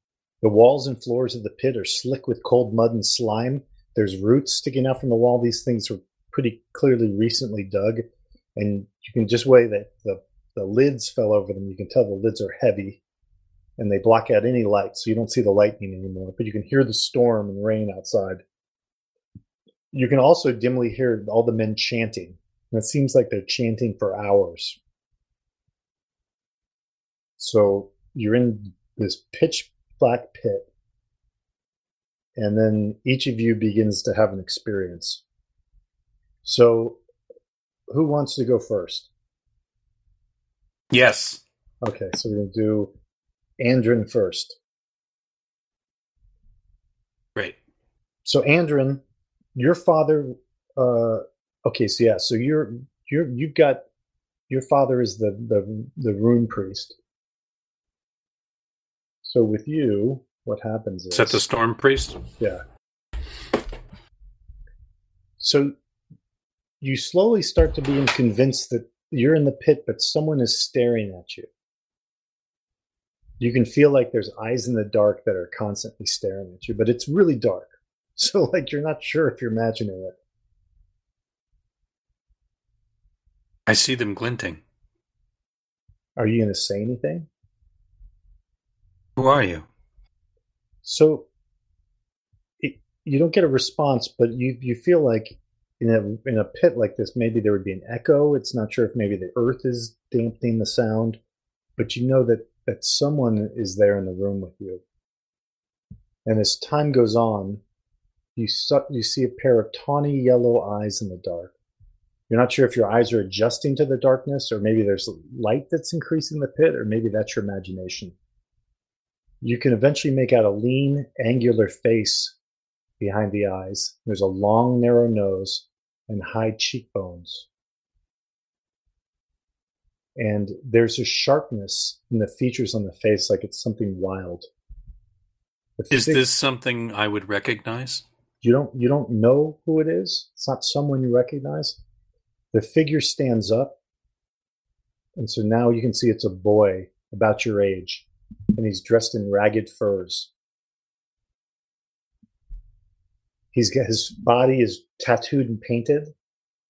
the walls and floors of the pit are slick with cold mud and slime. There's roots sticking out from the wall. These things were pretty clearly recently dug, and you can just way that the the lids fell over them. You can tell the lids are heavy, and they block out any light, so you don't see the lightning anymore. But you can hear the storm and rain outside you can also dimly hear all the men chanting. And it seems like they're chanting for hours. So you're in this pitch black pit. And then each of you begins to have an experience. So who wants to go first? Yes. Okay, so we're going to do Andrin first. Great. So Andrin, your father uh okay, so yeah, so you're you're you've got your father is the the the rune priest. So with you, what happens is Is that the storm priest? yeah. So you slowly start to be convinced that you're in the pit, but someone is staring at you. You can feel like there's eyes in the dark that are constantly staring at you, but it's really dark. So like you're not sure if you're imagining it. I see them glinting. Are you going to say anything? Who are you? So it, you don't get a response, but you you feel like in a in a pit like this, maybe there would be an echo. It's not sure if maybe the earth is dampening the sound, but you know that that someone is there in the room with you. And as time goes on, you su- you see a pair of tawny yellow eyes in the dark. You're not sure if your eyes are adjusting to the darkness, or maybe there's light that's increasing the pit, or maybe that's your imagination you can eventually make out a lean, angular face behind the eyes. There's a long, narrow nose and high cheekbones. And there's a sharpness in the features on the face, like it's something wild. The Is this something I would recognize? you don't you don't know who it is? It's not someone you recognize. The figure stands up, and so now you can see it's a boy about your age, and he's dressed in ragged furs. He's got his body is tattooed and painted,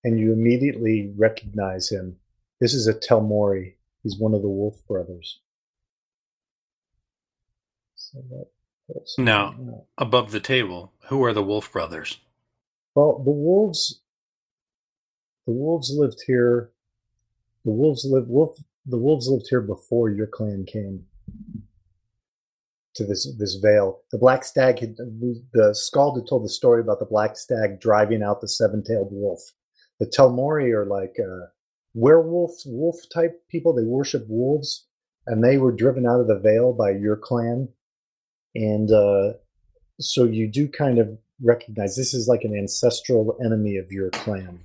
and you immediately recognize him. This is a Telmori. He's one of the Wolf brothers. So that, that's- No. Above the table, who are the Wolf brothers? Well, the wolves, the wolves lived here. The wolves lived. Wolf. The wolves lived here before your clan came to this this vale. The black stag had. The Skald had told the story about the black stag driving out the seven tailed wolf. The Telmori are like uh, werewolf, wolf type people. They worship wolves, and they were driven out of the vale by your clan, and uh, so you do kind of recognize this is like an ancestral enemy of your clan.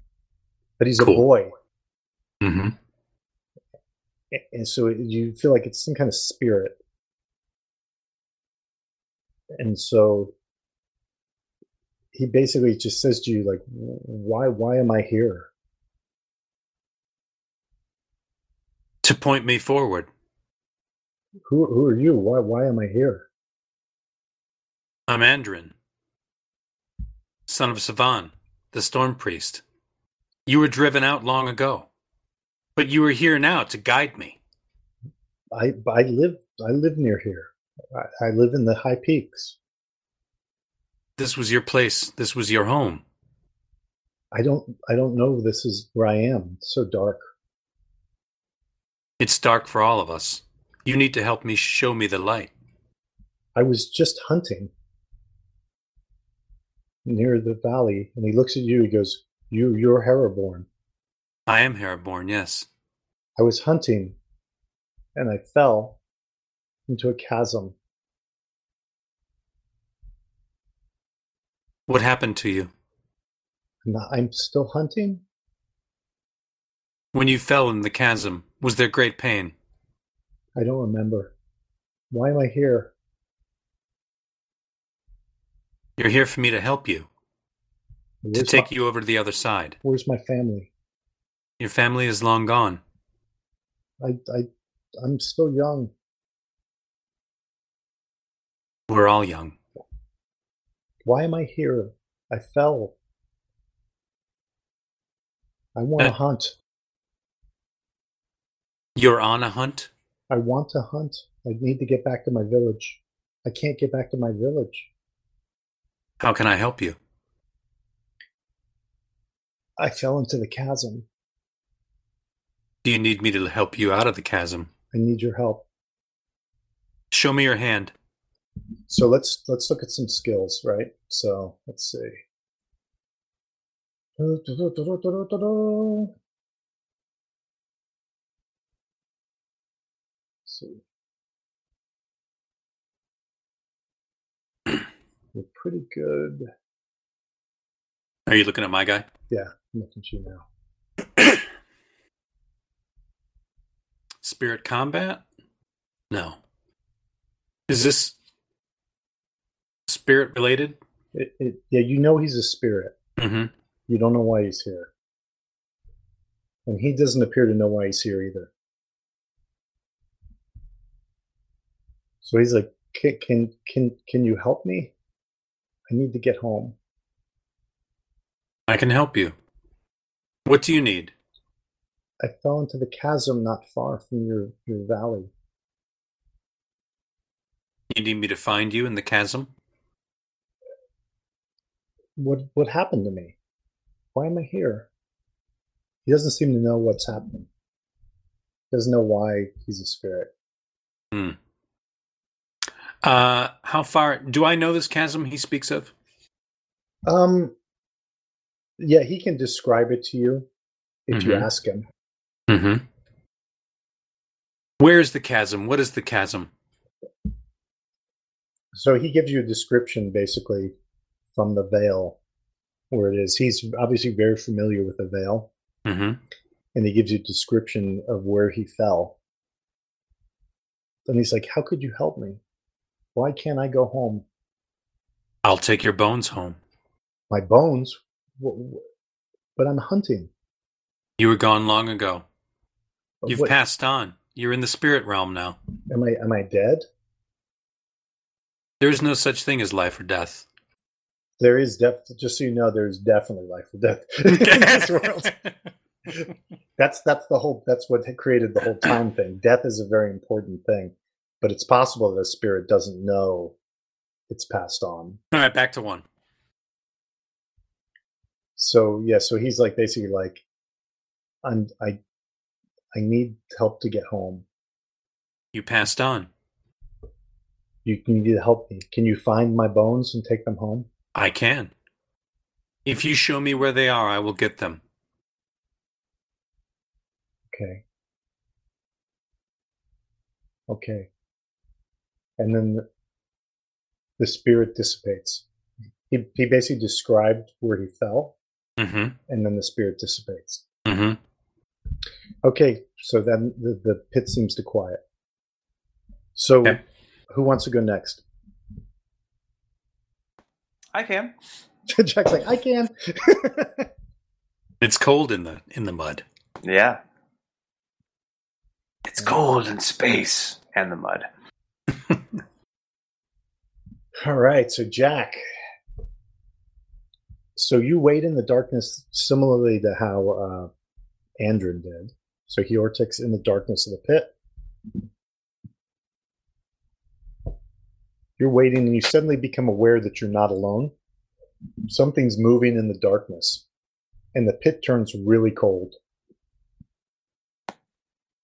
But he's a boy, Mm-hmm. and so you feel like it's some kind of spirit. And so he basically just says to you, like, why why am I here? To point me forward. Who who are you? Why why am I here? I'm Andrin, son of Savan, the Storm Priest. You were driven out long ago, but you are here now to guide me. I I live I live near here. I, I live in the high peaks. This was your place. This was your home. I don't I don't know this is where I am. It's so dark. It's dark for all of us. You need to help me show me the light. I was just hunting near the valley, and he looks at you. He goes, "You, you're Heraborn." I am Heraborn, yes. I was hunting, and I fell into a chasm. What happened to you? I'm still hunting. When you fell in the chasm, was there great pain? I don't remember. Why am I here? You're here for me to help you, to take my, you over to the other side. Where's my family? Your family is long gone. I, I, I'm still young. We're all young. Why am I here? I fell. I want to Uh, hunt. You're on a hunt? I want to hunt. I need to get back to my village. I can't get back to my village. How can I help you? I fell into the chasm. Do you need me to help you out of the chasm? I need your help. Show me your hand. So let's let's look at some skills, right? So let's see. see. We're pretty good. Are you looking at my guy? Yeah, I'm looking at you now. Spirit combat? No. Is this spirit related? It, it, yeah, you know he's a spirit. Mm-hmm. You don't know why he's here. And he doesn't appear to know why he's here either. So he's like, can, can, can, can you help me? I need to get home. I can help you. What do you need? I fell into the chasm not far from your, your valley. You need me to find you in the chasm? What, what happened to me? Why am I here? He doesn't seem to know what's happening. He Doesn't know why he's a spirit. Hmm. Uh, how far do I know this chasm he speaks of? Um, yeah, he can describe it to you if you Mhm. ask him. Mm-hmm. Where is the chasm? What is the chasm? So he gives you a description basically from the veil where it is. He's obviously very familiar with the veil, hmm and he gives you a description of where he fell. And he's like, How could you help me? Why can't I go home? I'll take your bones home. My bones? But I'm hunting. You were gone long ago. You've What- passed on. You're in the spirit realm now. Am I am I dead? There is no such thing as life or death. There is def just so you know, there's definitely life or death in this world. That's that's the whole that's what created the whole time thing. Death is a very important thing. But it's possible that a spirit doesn't know it's passed on. All right, back to one. So yeah, so he's like basically like I'm I I need help to get home. You passed on. You can need to help me. Can you find my bones and take them home? I can. If you show me where they are, I will get them. Okay. Okay. And then the, the spirit dissipates. He, he basically described where he fell, hmm and then the spirit dissipates. hmm Okay, so then the, the pit seems to quiet. So, Okay. who wants to go next? I can. Jack's like, I can. It's cold in the in the mud. Yeah. It's cold in space and the mud. All right, so Jack. So you wait in the darkness similarly to how uh, Andrin did. So Hjortik in the darkness of the pit. You're waiting and you suddenly become aware that you're not alone. Something's moving in the darkness. And the pit turns really cold.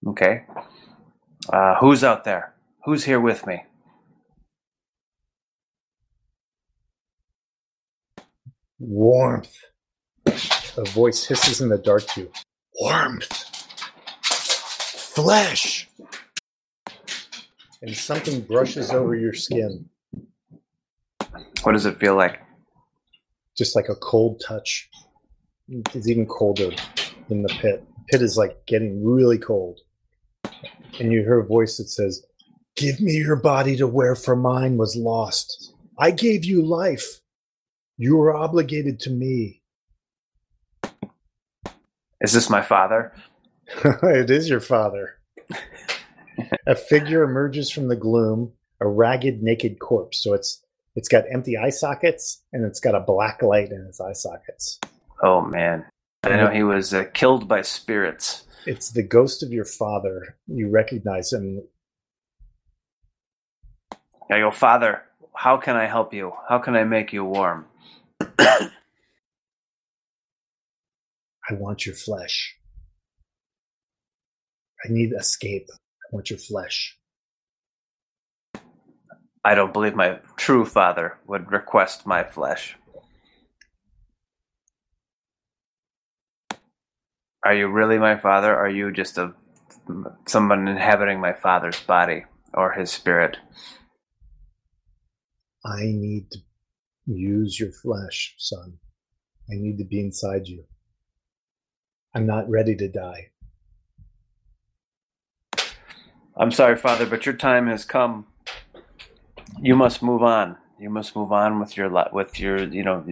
Okay. Uh, who's out there? Who's here with me? Warmth. A voice hisses in the dark to you. Warmth. Flesh. And something brushes over your skin, What does it feel like? just like a cold touch. It's even colder than the pit. The Pit is like getting really cold. And you hear a voice that says, Give me your body to wear, for mine was lost. I gave you life. You are obligated to me. Is this my father? it is your father. A figure emerges from the gloom, a ragged, naked corpse. So it's it's got empty eye sockets and it's got a black light in its eye sockets. Oh man. I know he was uh, killed by spirits. It's the ghost of your father. You recognize him. I go, Father, how can I help you? How can I make you warm? I want your flesh. I need escape. Want your flesh. I don't believe my true father would request my flesh. Are you really my father? Are you just a someone inhabiting my father's body or his spirit? I need to use your flesh, son. I need to be inside you. I'm not ready to die. I'm sorry, Father, but your time has come. You must move on. You must move on with your with your you know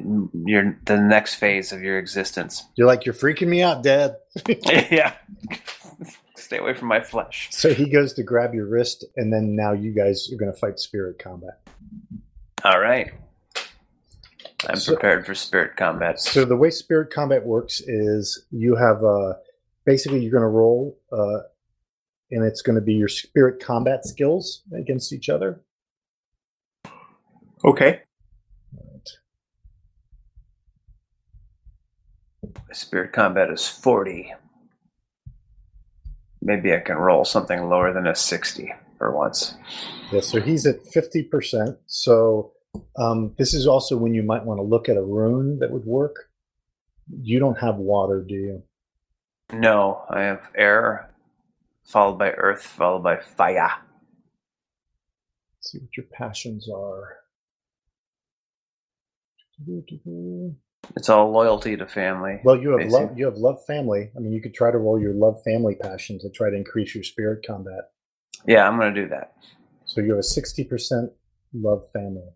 your the next phase of your existence. You're like, you're freaking me out, Dad. yeah, stay away from my flesh. so he goes to grab your wrist, and then now you guys are going to fight spirit combat. All right, I'm So- prepared for spirit combat. So the way spirit combat works is you have uh, basically you're going to roll, uh, and it's going to be your spirit combat skills against each other. Okay. Spirit combat is 40. Maybe I can roll something lower than a 60 for once. Yeah, so he's at fifty percent. So um, this is also when you might want to look at a rune that would work. You don't have water, do you? No, I have air, followed by earth, followed by fire. Let's see what your passions are. It's all loyalty to family. Well, you have Basically. love. You have love family. I mean, you could try to roll your love family passion to try to increase your spirit combat. Yeah, I'm going to do that. So you have a sixty percent love family.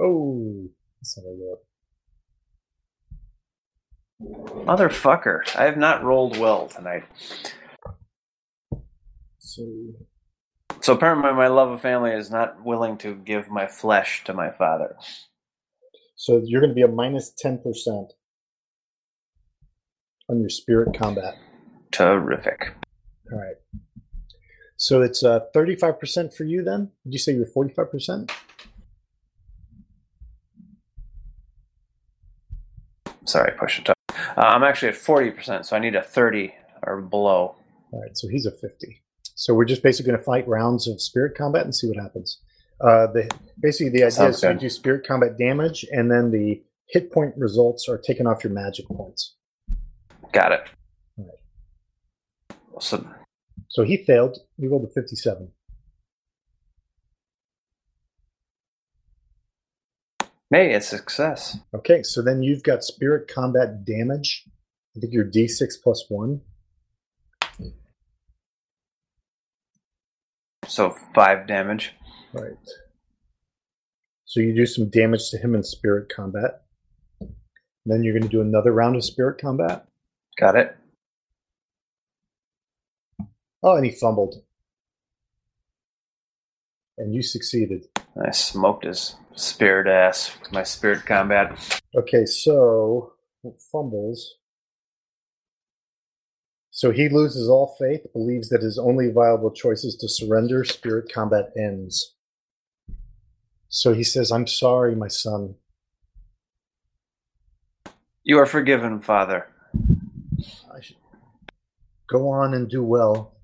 Oh, that's not a roll. Motherfucker. I have not rolled well tonight. So So apparently my love of family is not willing to give my flesh to my father. So you're going to be a minus 10% on your spirit combat. Terrific. All right. So it's uh, 35% for you then? Did you say you're 45%? Sorry, push it up. Uh, I'm actually at 40%, so I need a 30 or below. All right, so he's a 50. So we're just basically going to fight rounds of spirit combat and see what happens. Uh, the Basically, the idea Sounds is you do spirit combat damage, and then the hit point results are taken off your magic points. Got it. Alright. So So he failed. He rolled a 57. Hey, it's success. Okay, so then you've got spirit combat damage. I think you're D6 plus 1. So five damage. Right. So you do some damage to him in spirit combat. Then you're going to do another round of spirit combat. Got it. Oh, and he fumbled. And you succeeded. I smoked his spirit ass with my spirit combat. Okay, so oh, fumbles. So he loses all faith, believes that his only viable choice is to surrender. Spirit combat ends. So he says, I'm sorry, my son. You are forgiven, Father. I should go on and do well.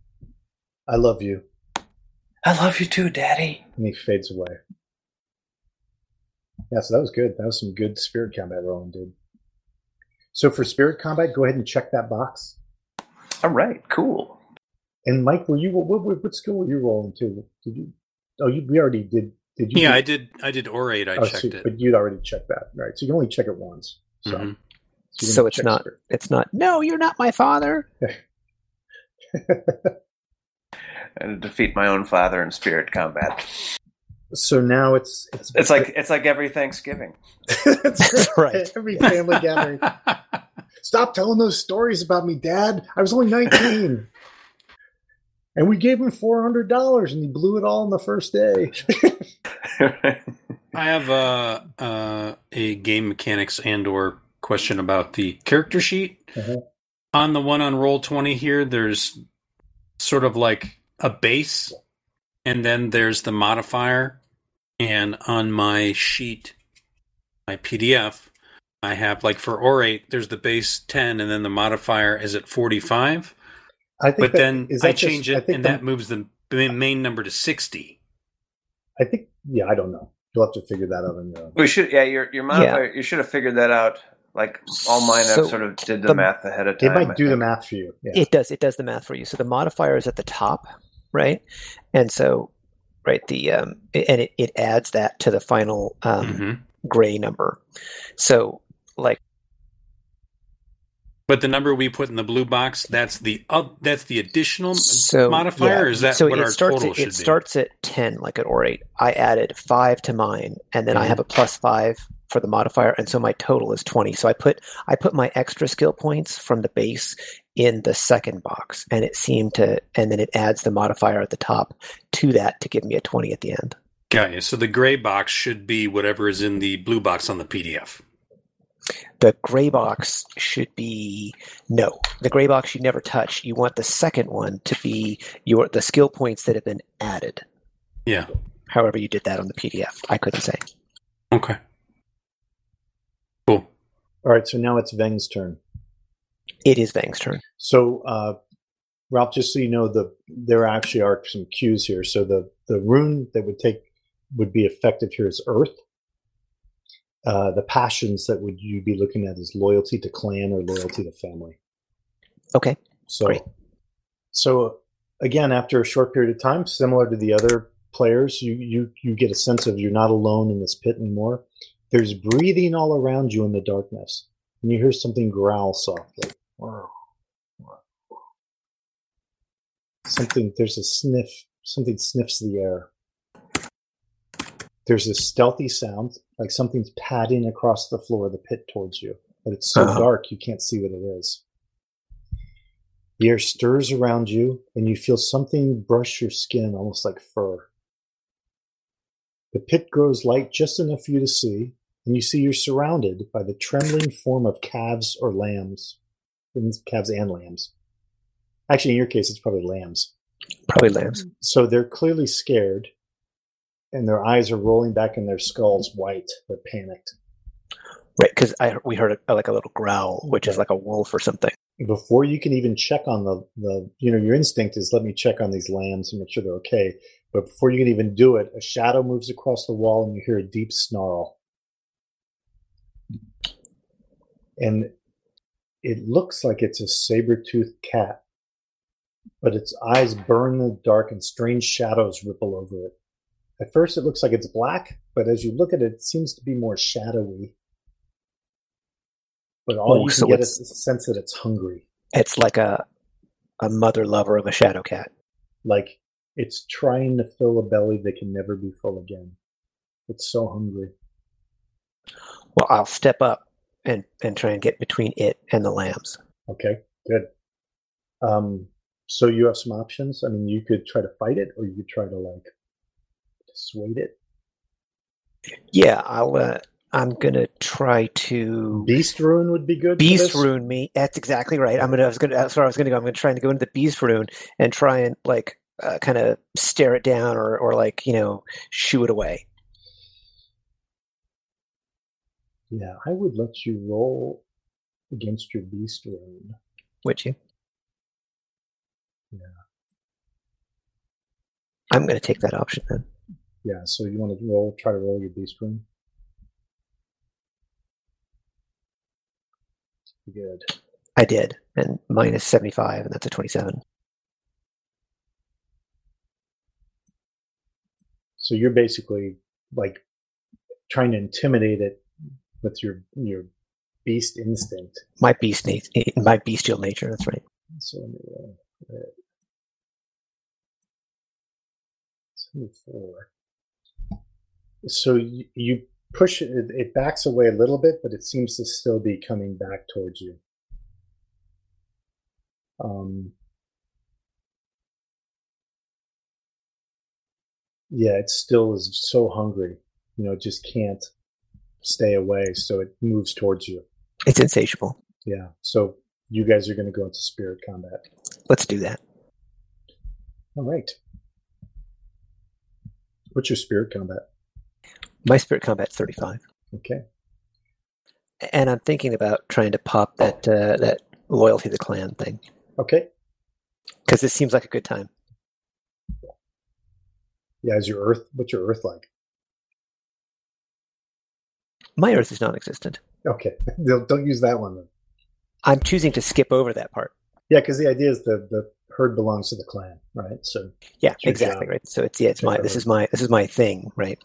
I love you. I love you too, Daddy. And he fades away. Yeah, so that was good. That was some good spirit combat rolling, dude. So for spirit combat, go ahead and check that box. All right, cool. And Mike, were you what, what, what skill were you rolling to? Did you? Oh, you, we already did. Did you? Yeah, do- I did. I did orate. I oh, checked so- it. but you'd already checked that, right? So you can only check it once. So, Mhm. you So it's not- spirit. It's not. No, you're not my father. And defeat my own father in spirit combat. so now it's it's It's like it's like every Thanksgiving. That's right. Every family gathering. Stop telling those stories about me, Dad. I was only 19. and we gave him $400 and he blew it all in the first day. I have a uh, a game mechanics and or question about the character sheet. Uh-huh. On the one on roll twenty here, there's sort of like a base, and then there's the modifier. And on my sheet, my PDF, I have like for orate, there's the base ten, and then the modifier is at forty five. I think But that- then is I that just- change I it, think and the- that moves the main number to sixty. I think, yeah, I don't know. You'll have to figure that out on your own. we should yeah, your your modifier you should have figured that out. Like all mine So I've sort of did the, the- math ahead of time. It might do the math for you. Yeah. It does. It does the math for you. So the modifier is at the top, right? And so, right, the um, and it, it adds that to the final um, Mhm. gray number. So, like, But the number we put in the blue box, that's the uh, that's the additional so modifier. yeah. or is that so what it our starts total at, should it be? starts at 10 like at or 8 i added 5 to mine and then i Mhm. have a plus 5 for the modifier and so my total is 20 so i put i put my extra skill points from the base in the second box and it seemed to and then it adds the modifier at the top to that to give me a 20 at the end Got you. So the gray box should be whatever is in the blue box on the PDF. the gray box should be no the gray box you never touch you want the second one to be your the skill points that have been added Yeah. however you did that on the pdf i couldn't say Okay. Cool. All right, so now it's Veng's turn. it is Vang's turn So, uh, Ralph, just so you know, the there actually are some cues here. So the the rune that would take would be effective here is Earth. Uh, the passions that would you be looking at is loyalty to clan or loyalty to family. okay So, Great. so again, after a short period of time, similar to the other players, you, you you get a sense of you're not alone in this pit anymore. There's breathing all around you in the darkness, and you hear something growl softly. Something there's a sniff. Something sniffs the air. There's a stealthy sound, like something's padding across the floor of the pit towards you, but it's so Uh-huh. dark you can't see what it is. The air stirs around you, and you feel something brush your skin, almost like fur. The pit grows light just enough for you to see, and you see you're surrounded by the trembling form of calves or lambs. Calves and lambs. Actually, in your case, it's probably lambs. Probably lambs. So they're clearly scared, and their eyes are rolling back in their skulls white. They're panicked. Right, because I we heard a, like a little growl, which is like a wolf or something. Before you can even check on the, the, you know, your instinct is let me check on these lambs and make sure they're okay. But before you can even do it, a shadow moves across the wall and you hear a deep snarl. And it looks like it's a saber-toothed cat, but its eyes burn in the dark and strange shadows ripple over it. At first, it looks like it's black, but as you look at it, it seems to be more shadowy. But all Oh, you so can get is a sense that it's hungry. It's like a a mother lover of a shadow cat. Like it's trying to fill a belly that can never be full again. It's so hungry. Well, I'll step up and and try and get between it and the lambs. Okay, good. Um, so you have some options. I mean, you could try to fight it, or you could try to like dissuade it. Yeah, I'll. Uh, I'm gonna try to Beast rune would be good. beast rune me. That's exactly right. I'm gonna. I was gonna. That's where I was gonna go. I'm gonna try and go into the beast rune and try and like uh, kind of stare it down or or like you know shoo it away. Yeah, I would let you roll against your beast rune. Would you? Yeah. I'm gonna take that option then. Yeah, so you want to roll, try to roll your beast rune. Good. I did, and minus seventy five, and that's a twenty seven. So you're basically like trying to intimidate it with your your beast instinct. My beast nat- my bestial nature. That's right. So let me roll. Uh, 74. So you, you push it, it backs away a little bit, but it seems to still be coming back towards you. Um, yeah, it still is so hungry. You know, it just can't stay away, so it moves towards you. It's insatiable. Yeah. So you guys are going to go into spirit combat. Let's do that. All right. What's your spirit combat? My spirit combat's thirty five. Okay. and I'm thinking about trying to pop that uh, that loyalty to the clan thing Okay. because this seems like a good time. Yeah. Is your earth? What's your earth like? My Earth is non-existent. Okay. Don't use that one then. I'm choosing to skip over that part. Yeah, because the idea is the the herd belongs to the clan, right? So Yeah, exactly job. right. So it's yeah, it's my this is my this is my thing, right?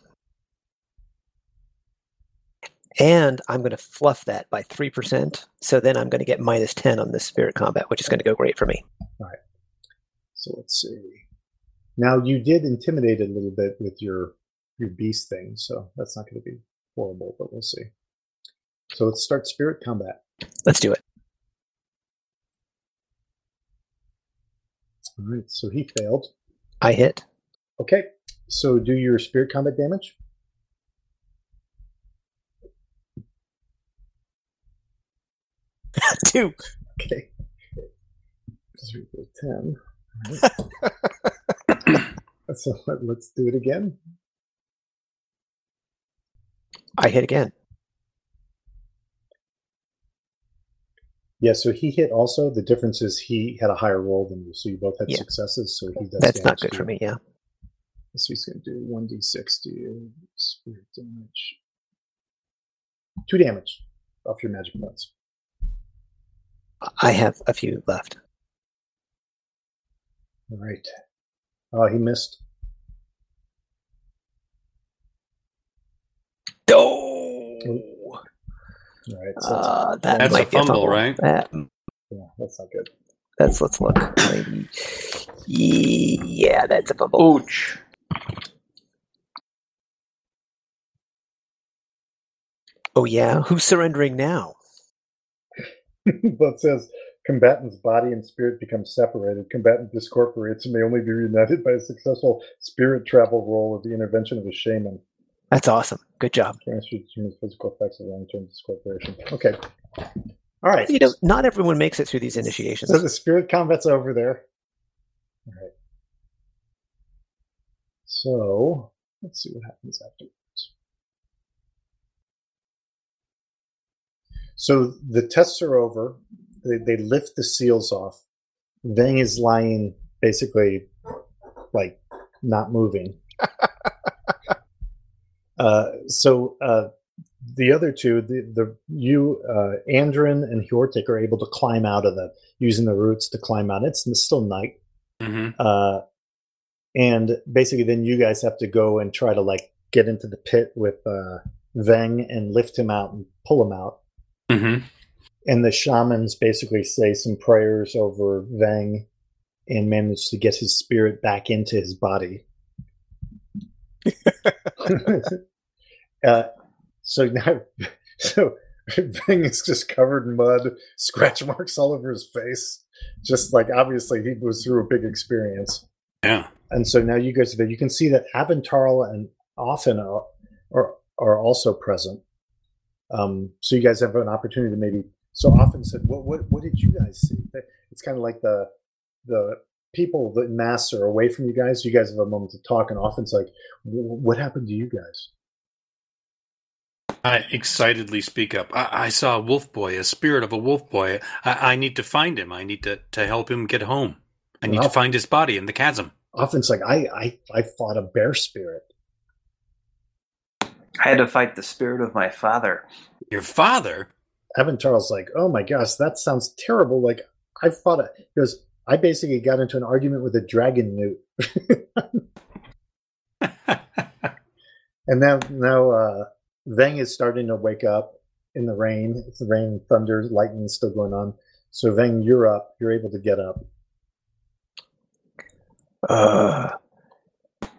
And I'm going to fluff that by three percent. So then I'm going to get minus ten on this spirit combat, which is going to go great for me. All right. So let's see. Now you did intimidate a little bit with your your beast thing, so that's not going to be horrible, but we'll see. So let's start spirit combat. Let's do it. All right. So he failed. I hit. Okay. So do your spirit combat damage. Two. Okay. Ten. Right. so let's do it again. I hit again. Yeah, so he hit also. The difference is he had a higher roll than you, so you both had Yeah. successes. So he does. That's not good for me. Yeah. So he's going to do one d six to you, spirit damage, two damage off your magic points. I have a few left. All right. Oh, he missed. All right, so Uh, that That's might a be fumble, right? That, yeah, that's not good. that's let's look. Yeah, that's a fumble. Ouch. Oh yeah, who's surrendering now? but it says combatant's body and spirit become separated. Combatant discorporates and may only be reunited by a successful spirit travel roll with the intervention of a shaman. That's awesome. Good job. Physical effects of long-term discorporation. Okay. All right. You know, not everyone makes it through these initiations. So the spirit combat's over there. All right. So let's see what happens afterwards. So the tests are over. They, they lift the seals off. Vang is lying basically like not moving. uh, so uh, the other two, the, the you, uh, Andrin and Hjortik are able to climb out of the using the roots to climb out. It's still night, hmm uh, and basically, then you guys have to go and try to like get into the pit with uh, Veng and lift him out and pull him out. hmm And the shamans basically say some prayers over Veng and manage to get his spirit back into his body. uh, so now, so Veng is just covered in mud, scratch marks all over his face. Just like obviously he was through a big experience. Yeah. And so now you guys are there. You can see that Aventarl and Offen are, are, are also present. Um, so you guys have an opportunity to maybe. So Offen said, "What what what did you guys see?" It's kind of like the the people that mass are away from you guys. You guys have a moment to talk, and Offen it's like, "What happened to you guys?" I excitedly speak up. I, I saw a wolf boy, a spirit of a wolf boy. I, I need to find him. I need to, to help him get home. I need Well- to find his body in the chasm. Offen it's like, "I I I fought a bear spirit." I had to fight the spirit of my father. Your father? Evan Charles like, "Oh my gosh, that sounds terrible." Like I fought a. He goes, "I basically got into an argument with a dragonewt." And now, now uh, Veng is starting to wake up in the rain. It's the rain, thunder, lightning still going on. So Veng, you're up. You're able to get up. Uh, what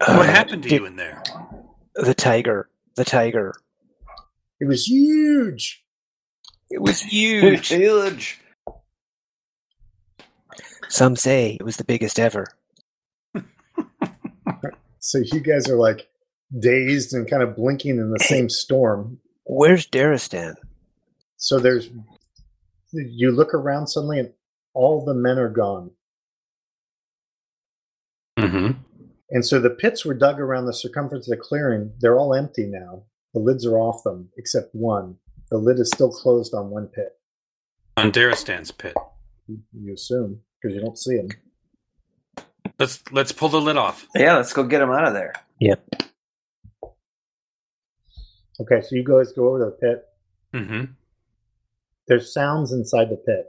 uh, happened to did- you in there? The tiger. The tiger. It was huge. It was huge. Huge. Some say it was the biggest ever. So you guys are like dazed and kind of blinking in the same storm. Where's Daristan? So there's, you look around suddenly, and all the men are gone. hmm And so the pits were dug around the circumference of the clearing. They're all empty now. The lids are off them, except one. The lid is still closed on one pit. On Daristan's pit. You, you assume because you don't see them. Let's let's pull the lid off. Yeah, let's go get him out of there. Yep. Okay, so you guys go over to the pit. hmm There's sounds inside the pit.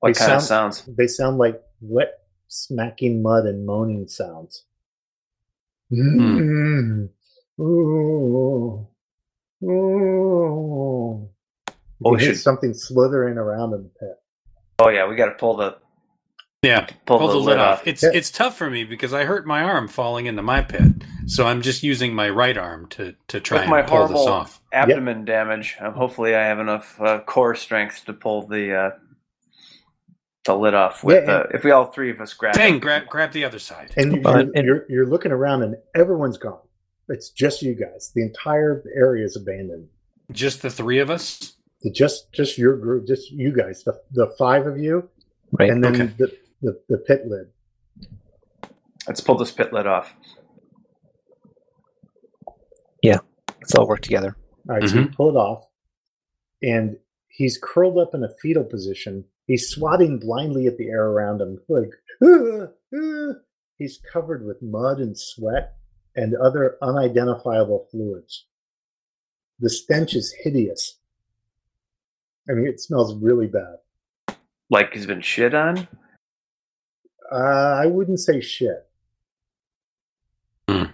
What They kind of sound- sounds? They sound like wet, smacking mud and moaning sounds. Mm. Ooh. Ooh. You Oh, can hear something slithering around in the pit. Oh yeah, we got to pull the Yeah. pull, Pull the lid off. It's Yeah. it's tough for me because I hurt my arm falling into my pit. So I'm just using my right arm to to try With and my pull this off. abdomen damage. Um, hopefully, I have enough uh, core strength to pull the uh, the lid off. With Yeah, uh, if we all three of us grab Dang, it. grab grab the other side. And you're, But- and- you're, you're looking around and everyone's gone. It's just you guys. The entire area is abandoned. Just the three of us? Just just your group, just you guys, the, the five of you, Right. and then Okay. the, the, the pit lid. Let's pull this pit lid off. Yeah, let's all work together. All right, so you pull it off, and he's curled up in a fetal position. He's swatting blindly at the air around him, like "Ah, ah." he's covered with mud and sweat and other unidentifiable fluids. The stench is hideous. I mean, it smells really bad. Like he's been shit on. Uh, I wouldn't say shit. Hmm.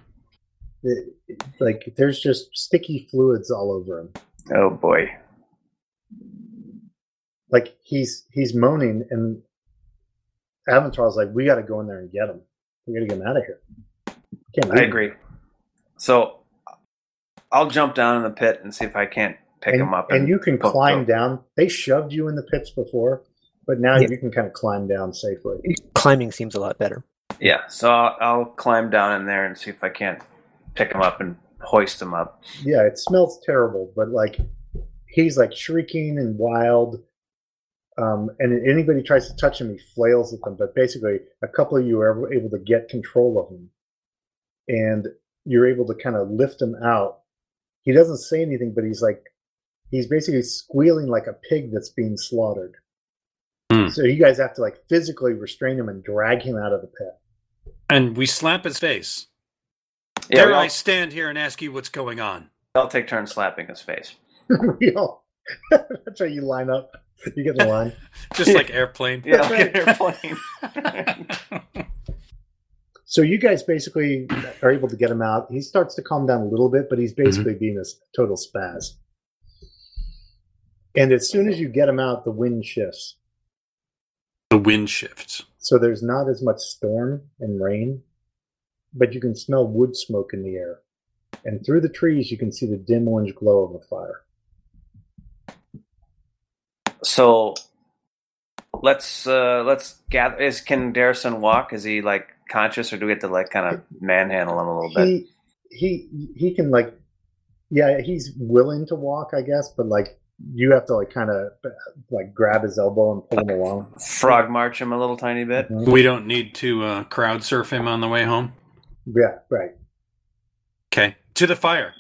It- it- like there's just sticky fluids all over him. Oh boy. Like he's he's moaning, and Aventar's like, "We got to go in there and get him. We got to get him out of here." Can't I leave him." agree. So I'll jump down in the pit and see if I can't pick and, him up. and you can go- climb go. down. They shoved you in the pits before, but now Yeah. you can kind of climb down safely. Climbing seems a lot better. Yeah, so I'll, I'll climb down in there and see if I can't pick him up and hoist him up. Yeah, it smells terrible, but like he's like shrieking and wild. Um, and anybody tries to touch him, he flails at them. But basically, a couple of you are able to get control of him, and you're able to kind of lift him out. He doesn't say anything, but he's like he's basically squealing like a pig that's being slaughtered. Hmm. So you guys have to like physically restrain him and drag him out of the pit. And we slap his face. Yeah, Dare I stand here and ask you what's going on? I'll take turns slapping his face. we all, that's how you line up. You get the line. Just like airplane. Yeah, I'll airplane. So you guys basically are able to get him out. He starts to calm down a little bit, but he's basically being a s- total spaz. And as soon as you get them out, the wind shifts. the wind shifts. So there's not as much storm and rain, but you can smell wood smoke in the air. And through the trees, you can see the dim orange glow of a fire. so let's uh let's gather. Is can Daristan walk? Is he like conscious, or do we have to like kind of manhandle him a little bit? He he he can like, yeah, he's willing to walk, I guess, but like you have to like kind of like grab his elbow and pull him along. Frog march him a little tiny bit. Mhm. We don't need to uh, crowd surf him on the way home. Yeah, right. Okay. To the fire.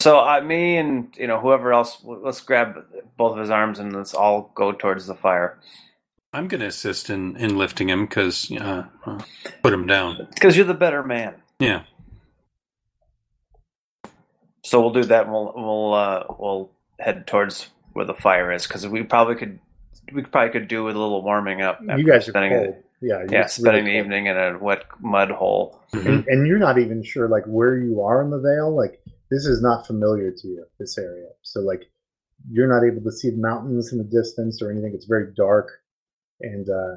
So uh, me and you know whoever else, let's grab both of his arms and let's all go towards the fire. I'm going to assist in, in lifting him because uh, uh, put him down. Because you're the better man. Yeah. So we'll do that. And we'll we'll uh, we'll head towards where the fire is because we probably could we probably could do with a little warming up. You guys are spending cold. it- Yeah, yeah, spending really the cold. evening in a wet mud hole. Mhm. and, and you're not even sure like where you are in the Vale. Like this is not familiar to you, this area. So like you're not able to see the mountains in the distance or anything. It's very dark, and uh,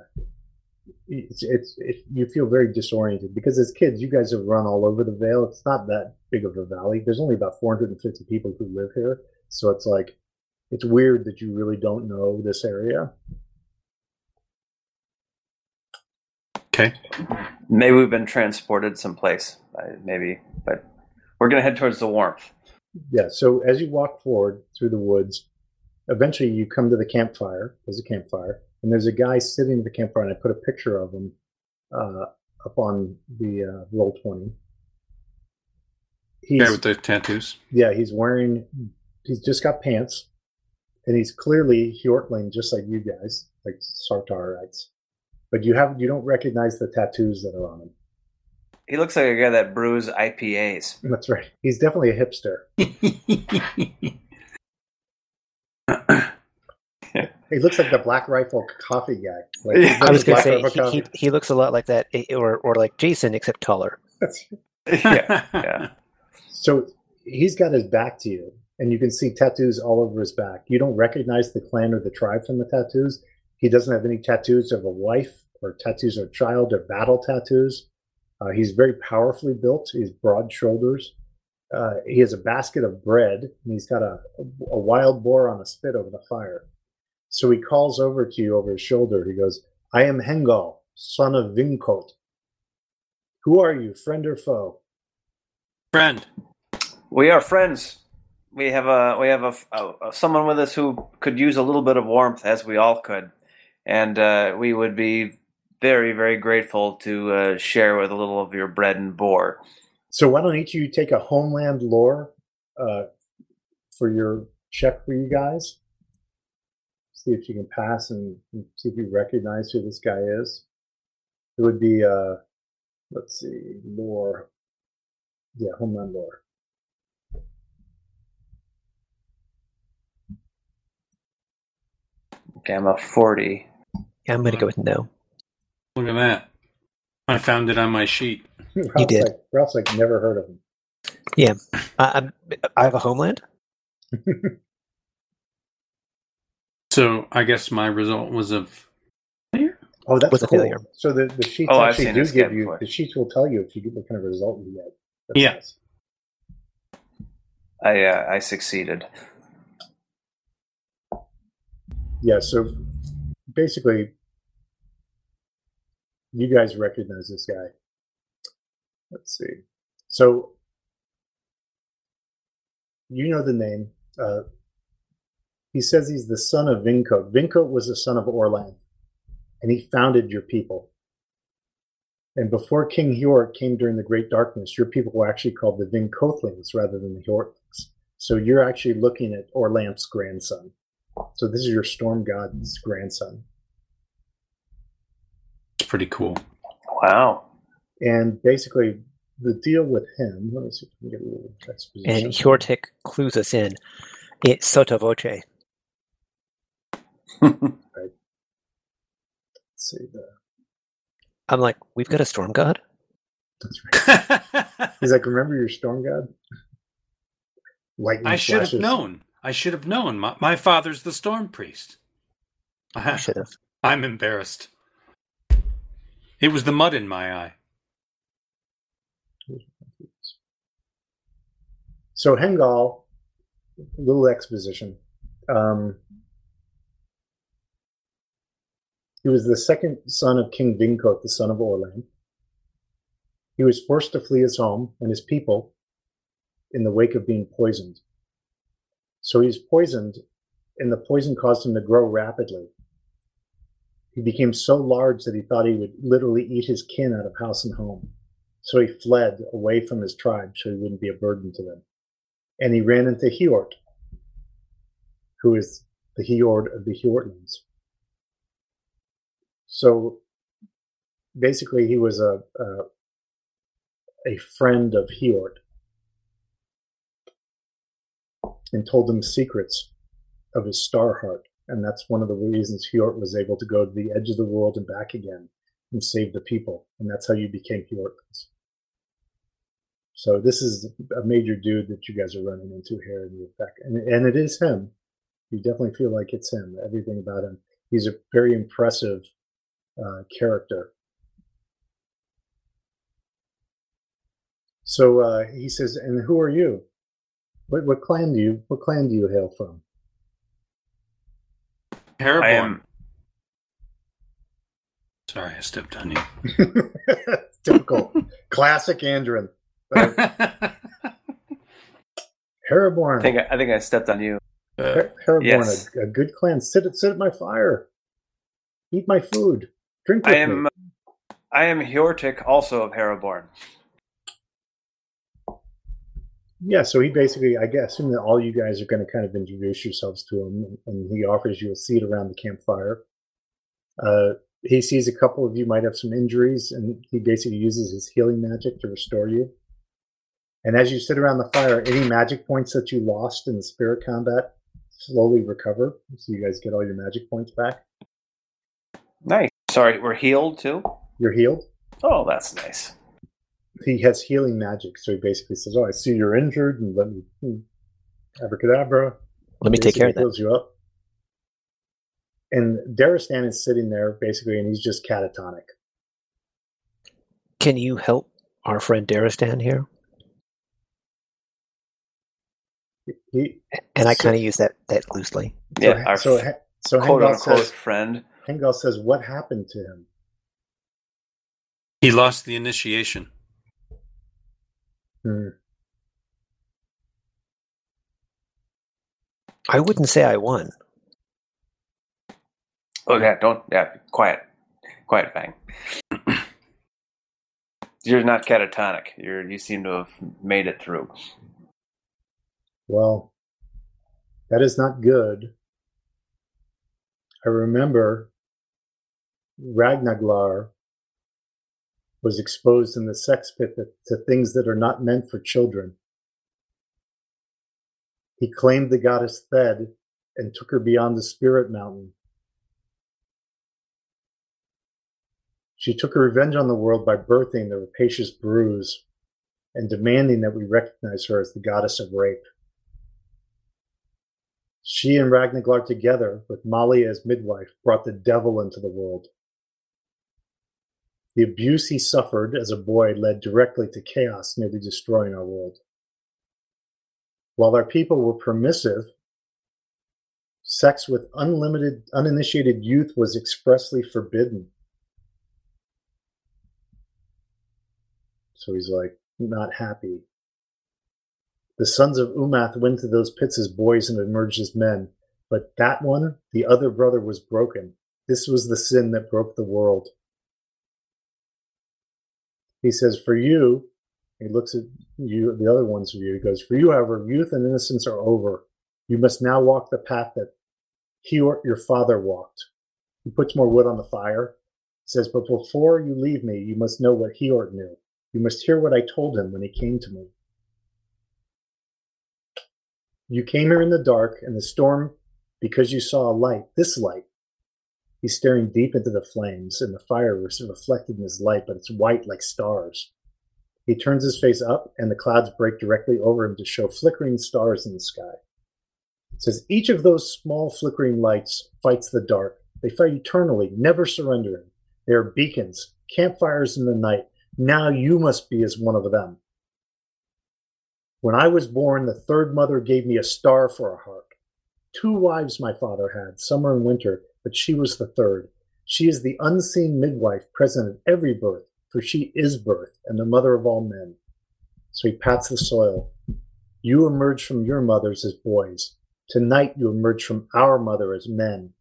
it's, it's it, you feel very disoriented because as kids, you guys have run all over the Vale. It's not that big of a valley. There's only about 450 people who live here, so it's like it's weird that you really don't know this area. Okay. Maybe we've been transported someplace. Maybe, but we're gonna head towards the warmth. Yeah. So as you walk forward through the woods, eventually you come to the campfire. There's a campfire, and there's a guy sitting at the campfire, and I put a picture of him uh, up on the uh, roll twenty. He's Guy with the tattoos. yeah, he's wearing. He's just got pants, and he's clearly Hjortling, just like you guys, like Sartarites. But you have you don't recognize the tattoos that are on him. He looks like a guy that brews IPAs. That's right. He's definitely a hipster. He looks like the Black Rifle coffee guy. Like, Yeah, he I was going to say he, he, he looks a lot like that, eh, or or like Jason, except taller. yeah, yeah. So he's got his back to you, and you can see tattoos all over his back. You don't recognize the clan or the tribe from the tattoos. He doesn't have any tattoos of a wife or tattoos of a child or battle tattoos. Uh, he's very powerfully built. He's broad shoulders. Uh, he has a basket of bread, and he's got a, a wild boar on a spit over the fire. So he calls over to you over his shoulder. He goes, I am Hengal, son of Vingkot. Who are you, friend or foe? Friend. We are friends. We have a we have a, a- someone with us who could use a little bit of warmth, as we all could, and uh, we would be very very grateful to uh, share with a little of your bread and boar. So why don't each of you take a homeland lore uh, for your check for you guys? See if you can pass and, and see if you recognize who this guy is. It would be, uh, let's see, lore. Yeah, homeland lore. Okay, forty. Yeah, I'm going to go with no. Look at that. I found it on my sheet. Ralph's did. Like, Ralph's like never heard of him. I, I'm, I have a homeland. So I guess my result was a failure. Oh, that's With a cool. failure. So the, the sheets Oh, actually do give you before. the sheets will tell you if you get what kind of result you get. That's Yeah. nice. I uh, I succeeded. Yeah, so basically you guys recognize this guy. Let's see. So you know the name. Uh, he says he's the son of Vingkot. Vingkot was the son of Orlanth, and he founded your people. And before King Hjort came during the Great Darkness, your people were actually called the Vingkotlings rather than the Hjortlings. So you're actually looking at Orlanth's grandson. So this is your storm god's grandson. It's pretty cool. Wow. And basically, the deal with him. Let me see if we can get a little exposition. And Hjortik clues us in. It's sotto voce. Let's see the. I'm like, we've got a storm god. That's right. He's like, remember your storm god? Lightning I should have known. I should have known. My, my father's the storm priest. I should have. I'm embarrassed. It was the mud in my eye. So Hengal, little exposition. Um, he was the second son of King Vingkot, the son of Orlanth. He was forced to flee his home and his people in the wake of being poisoned. So he's poisoned, and the poison caused him to grow rapidly. He became so large that he thought he would literally eat his kin out of house and home. So he fled away from his tribe so he wouldn't be a burden to them. And he ran into Hjort, who is the Hjord of the Hjortlands. So basically, he was a, a, a friend of Hjort and told them secrets of his star heart. And that's one of the reasons Hjort was able to go to the edge of the world and back again and save the people. And that's how you became Hjortlands. So this is a major dude that you guys are running into here in the back, and, and it is him. You definitely feel like it's him. Everything about him. He's a very impressive uh, character. So uh, he says, "And who are you? What what clan do you what clan do you hail from?" Haraborn. I am. Sorry, I stepped on you. Typical, classic Andrin. Uh, I think I, I think I stepped on you. Her- Haraborn, yes. a, a good clan. Sit at sit at my fire. Eat my food. Drink with I am. me. I am Hjortik, also of Haraborn. Yeah, so he basically, I guess, assume that all you guys are going to kind of introduce yourselves to him, and he offers you a seat around the campfire. Uh, he sees a couple of you might have some injuries, and he basically uses his healing magic to restore you. And as you sit around the fire, any magic points that you lost in the spirit combat slowly recover, so you guys get all your magic points back. Nice. Sorry, we're healed too. You're healed. Oh, that's nice. He has healing magic, so he basically says, "Oh, I see you're injured, and let me hmm, abracadabra." Let me take care of that. Heals you up. And Daristan is sitting there basically, and he's just catatonic. Can you help our friend Daristan here? He, And I So- kind of use that that loosely. Yeah, so, our so, f- so quote Hengal unquote says, friend. Hengal says, "What happened to him?" he lost the initiation. Hmm. I wouldn't say I won. Oh yeah, don't yeah, quiet, quiet, bang. You're not catatonic. You're you seem to have made it through. Well, that is not good. I remember Ragnaglar was exposed in the sex pit to, things that are not meant for children. He claimed the goddess Thed and took her beyond the spirit mountain. She took her revenge on the world by birthing the rapacious Broos, and demanding that we recognize her as the goddess of rape. She and Ragnaglar together, with Mali as midwife, brought the devil into the world. The abuse he suffered as a boy led directly to chaos, nearly destroying our world. While our people were permissive, sex with unlimited, uninitiated youth was expressly forbidden. So he's like, not happy. The sons of Umath went to those pits as boys and emerged as men. But that one, the other brother, was broken. This was the sin that broke the world. He says, For you, he looks at you, the other ones of you, he goes, For you, however, youth and innocence are over. You must now walk the path that he or your father walked. He puts more wood on the fire. He says, But before you leave me, you must know what Heort knew. You must hear what I told him when he came to me. You came here in the dark and the storm because you saw a light, this light. He's staring deep into the flames, and the fire is reflected in his light, but it's white like stars. He turns his face up, and the clouds break directly over him to show flickering stars in the sky. It says, Each of those small flickering lights fights the dark. They fight eternally, never surrendering. They are beacons, campfires in the night, now you must be as one of them. When I was born, the third mother gave me a star for a heart. Two wives my father had, summer and winter, but she was the third. She is the unseen midwife present at every birth, for she is birth and the mother of all men. So he pats the soil. You emerge from your mothers as boys. Tonight you emerge from our mother as men.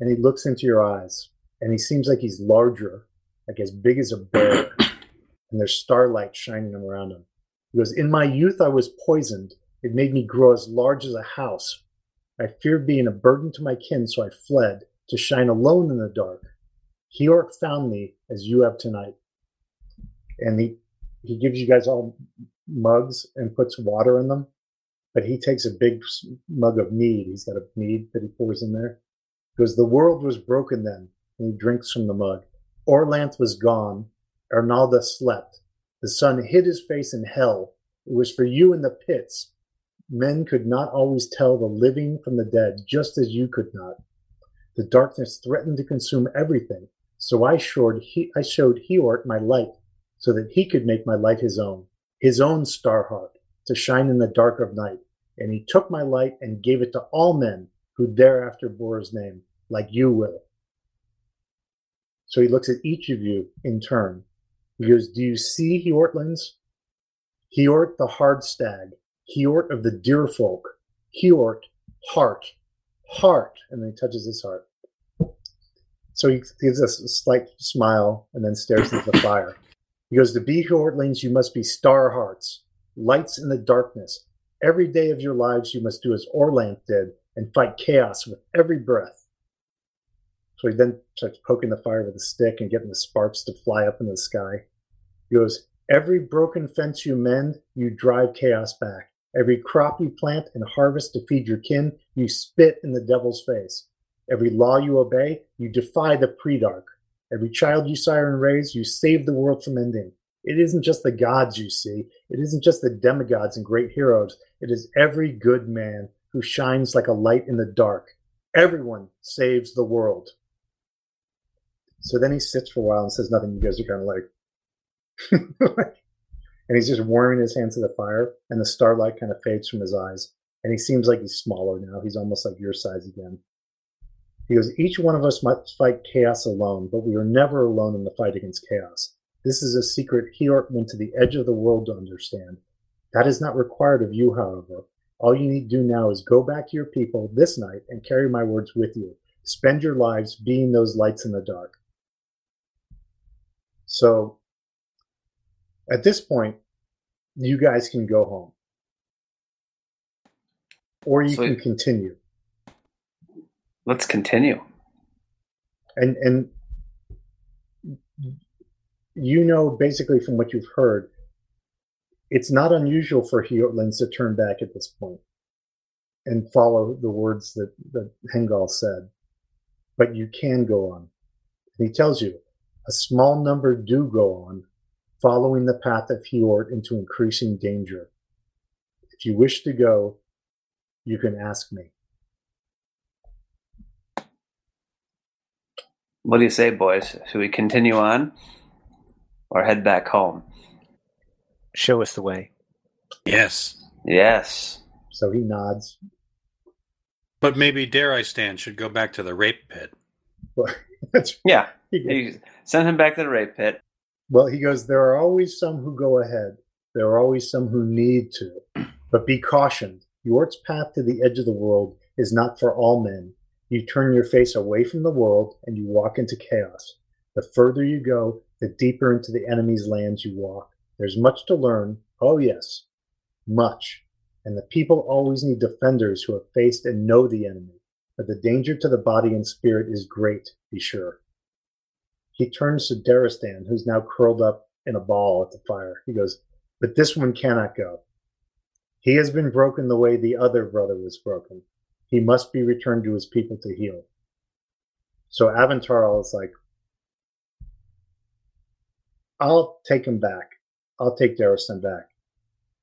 And he looks into your eyes, and he seems like he's larger like as big as a bear, and there's starlight shining around him. He goes, In my youth, I was poisoned. It made me grow as large as a house. I feared being a burden to my kin, so I fled to shine alone in the dark. Heort found me as you have tonight. And he, he gives you guys all mugs and puts water in them, but he takes a big mug of mead. He's got a mead that he pours in there. He goes, The world was broken then. And he drinks from the mug. Orlanth was gone. Ernalda slept. The sun hid his face in hell. It was for you in the pits. Men could not always tell the living from the dead, just as you could not. The darkness threatened to consume everything, so I showed, he, I showed Heort my light, so that he could make my light his own, his own star heart, to shine in the dark of night. And he took my light and gave it to all men who thereafter bore his name, like you will. So he looks at each of you in turn. He goes, Do you see Heortlands? Heort the hard stag, Heort of the deer folk, Heort, heart, heart. And then he touches his heart. So he gives us a slight smile and then stares into the fire. He goes, To be Heortlings, you must be star hearts, lights in the darkness. Every day of your lives, you must do as Orlanth did and fight chaos with every breath. So he then starts poking the fire with a stick and getting the sparks to fly up in the sky. He goes, Every broken fence you mend, you drive chaos back. Every crop you plant and harvest to feed your kin, you spit in the devil's face. Every law you obey, you defy the pre-dark. Every child you sire and raise, you save the world from ending. It isn't just the gods you see. It isn't just the demigods and great heroes. It is every good man who shines like a light in the dark. Everyone saves the world. So then he sits for a while and says nothing. You guys are kind of like, and he's just warming his hands to the fire, and the starlight kind of fades from his eyes, and he seems like he's smaller now. He's almost like your size again. He goes, Each one of us must fight chaos alone, but we are never alone in the fight against chaos. This is a secret Heort went to the edge of the world to understand. That is not required of you, however. All you need to do now is go back to your people this night and carry my words with you. Spend your lives being those lights in the dark. So at this point, you guys can go home. Or you can continue. Let's continue. And and you know basically from what you've heard, it's not unusual for Heortlings to turn back at this point and follow the words that, that Hengal said. But you can go on. And he tells you, a small number do go on, following the path of Hjort into increasing danger. If you wish to go, you can ask me. What do you say, boys? Should we continue on or head back home? Show us the way. Yes. Yes. So he nods. But maybe Daristan should go back to the rape pit. Yeah. he send him back to the rape pit. Well, he goes, There are always some who go ahead. There are always some who need to. But be cautioned. Yort's path to the edge of the world is not for all men. You turn your face away from the world and you walk into chaos. The further you go, the deeper into the enemy's lands you walk. There's much to learn. Oh, yes, much. And the people always need defenders who have faced and know the enemy. But the danger to the body and spirit is great, be sure. He turns to Daristan, who's now curled up in a ball at the fire. He goes, But this one cannot go. He has been broken the way the other brother was broken. He must be returned to his people to heal. So Aventarl is like, I'll take him back. I'll take Daristan back.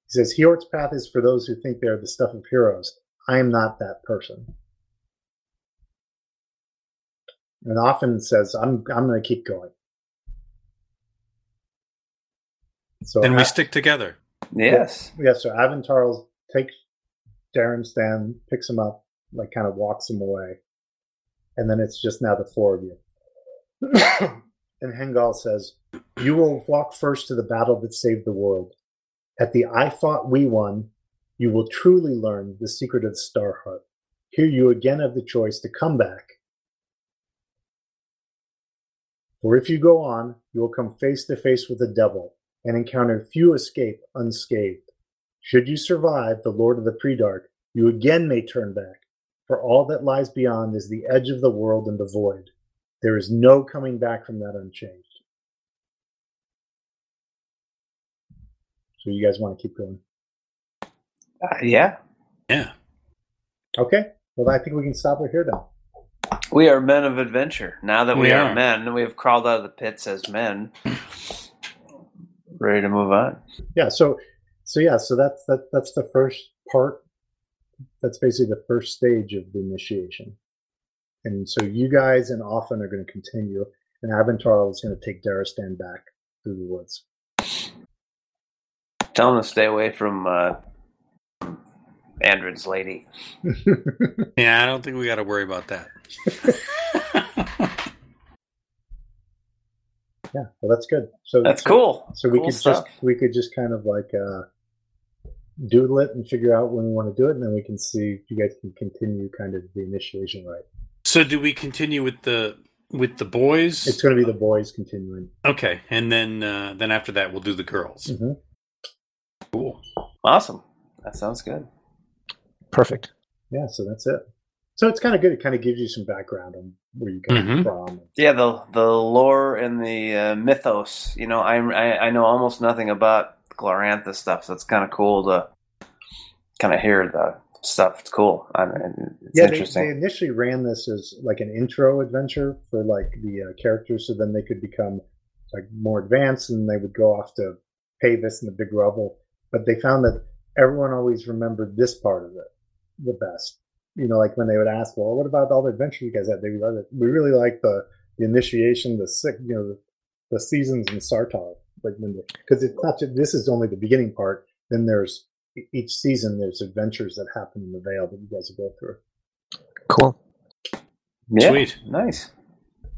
He says, Hjort's path is for those who think they're the stuff of heroes. I am not that person. And Offen says, I'm I'm gonna keep going. So Then we A- stick together. Yes. yeah, so Aventarl takes Daristan, picks him up, like kind of walks him away. And then it's just now the four of you. and Hengal says, You will walk first to the battle that saved the world. At the I fought, we won, you will truly learn the secret of the Star Heart. Here you again have the choice to come back. For if you go on, you will come face to face with the devil and encounter few escape unscathed. Should you survive the Lord of the Predark, you again may turn back, for all that lies beyond is the edge of the world and the void. There is no coming back from that unchanged. So you guys want to keep going? Uh, yeah. Yeah. Okay. Well, I think we can stop it here then. We are men of adventure. Now that we, We are. are. men, we have crawled out of the pits as men. Ready to move on. Yeah. So, so yeah. So that's that. That's the first part. That's basically the first stage of the initiation. And so you guys and Offen are going to continue, and Aventarl is going to take Daristan back through the woods. Tell him to stay away from uh, Andred's lady. Yeah, I don't think we got to worry about that. Yeah, well, that's good. So That's so, cool. So we Cool could stuff. just we could just kind of like uh, doodle it and figure out when we want to do it, and then we can see if you guys can continue kind of the initiation right. so, do we continue with the with the boys? It's going to be the boys continuing. okay, and then uh, then after that, we'll do the girls. hmm Cool. Awesome. That sounds good. Perfect. Yeah, so that's it. So it's kind of good. It kind of gives you some background on where you come Mhm. from. Yeah, the the lore and the uh, mythos. You know, I, I I know almost nothing about Glorantha stuff, so it's kind of cool to kind of hear the stuff. It's cool. I mean, it's yeah, they, interesting. they initially ran this as like an intro adventure for like the uh, characters, so then they could become like more advanced, and they would go off to Pavis in the big rubble. But they found that everyone always remembered this part of it the best. You know, like when they would ask, "Well, what about all the adventure you guys had?" They would, we really like the the initiation, the sick, you know, the, the seasons in Sartar, like when because it's not just, this is only the beginning part. Then there's each season there's adventures that happen in the Vale that you guys will go through. Cool. yeah, Sweet. nice.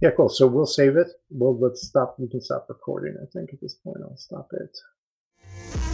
Yeah, cool. So we'll save it. Well, let's stop. We can stop recording. I think at this point, I'll stop it.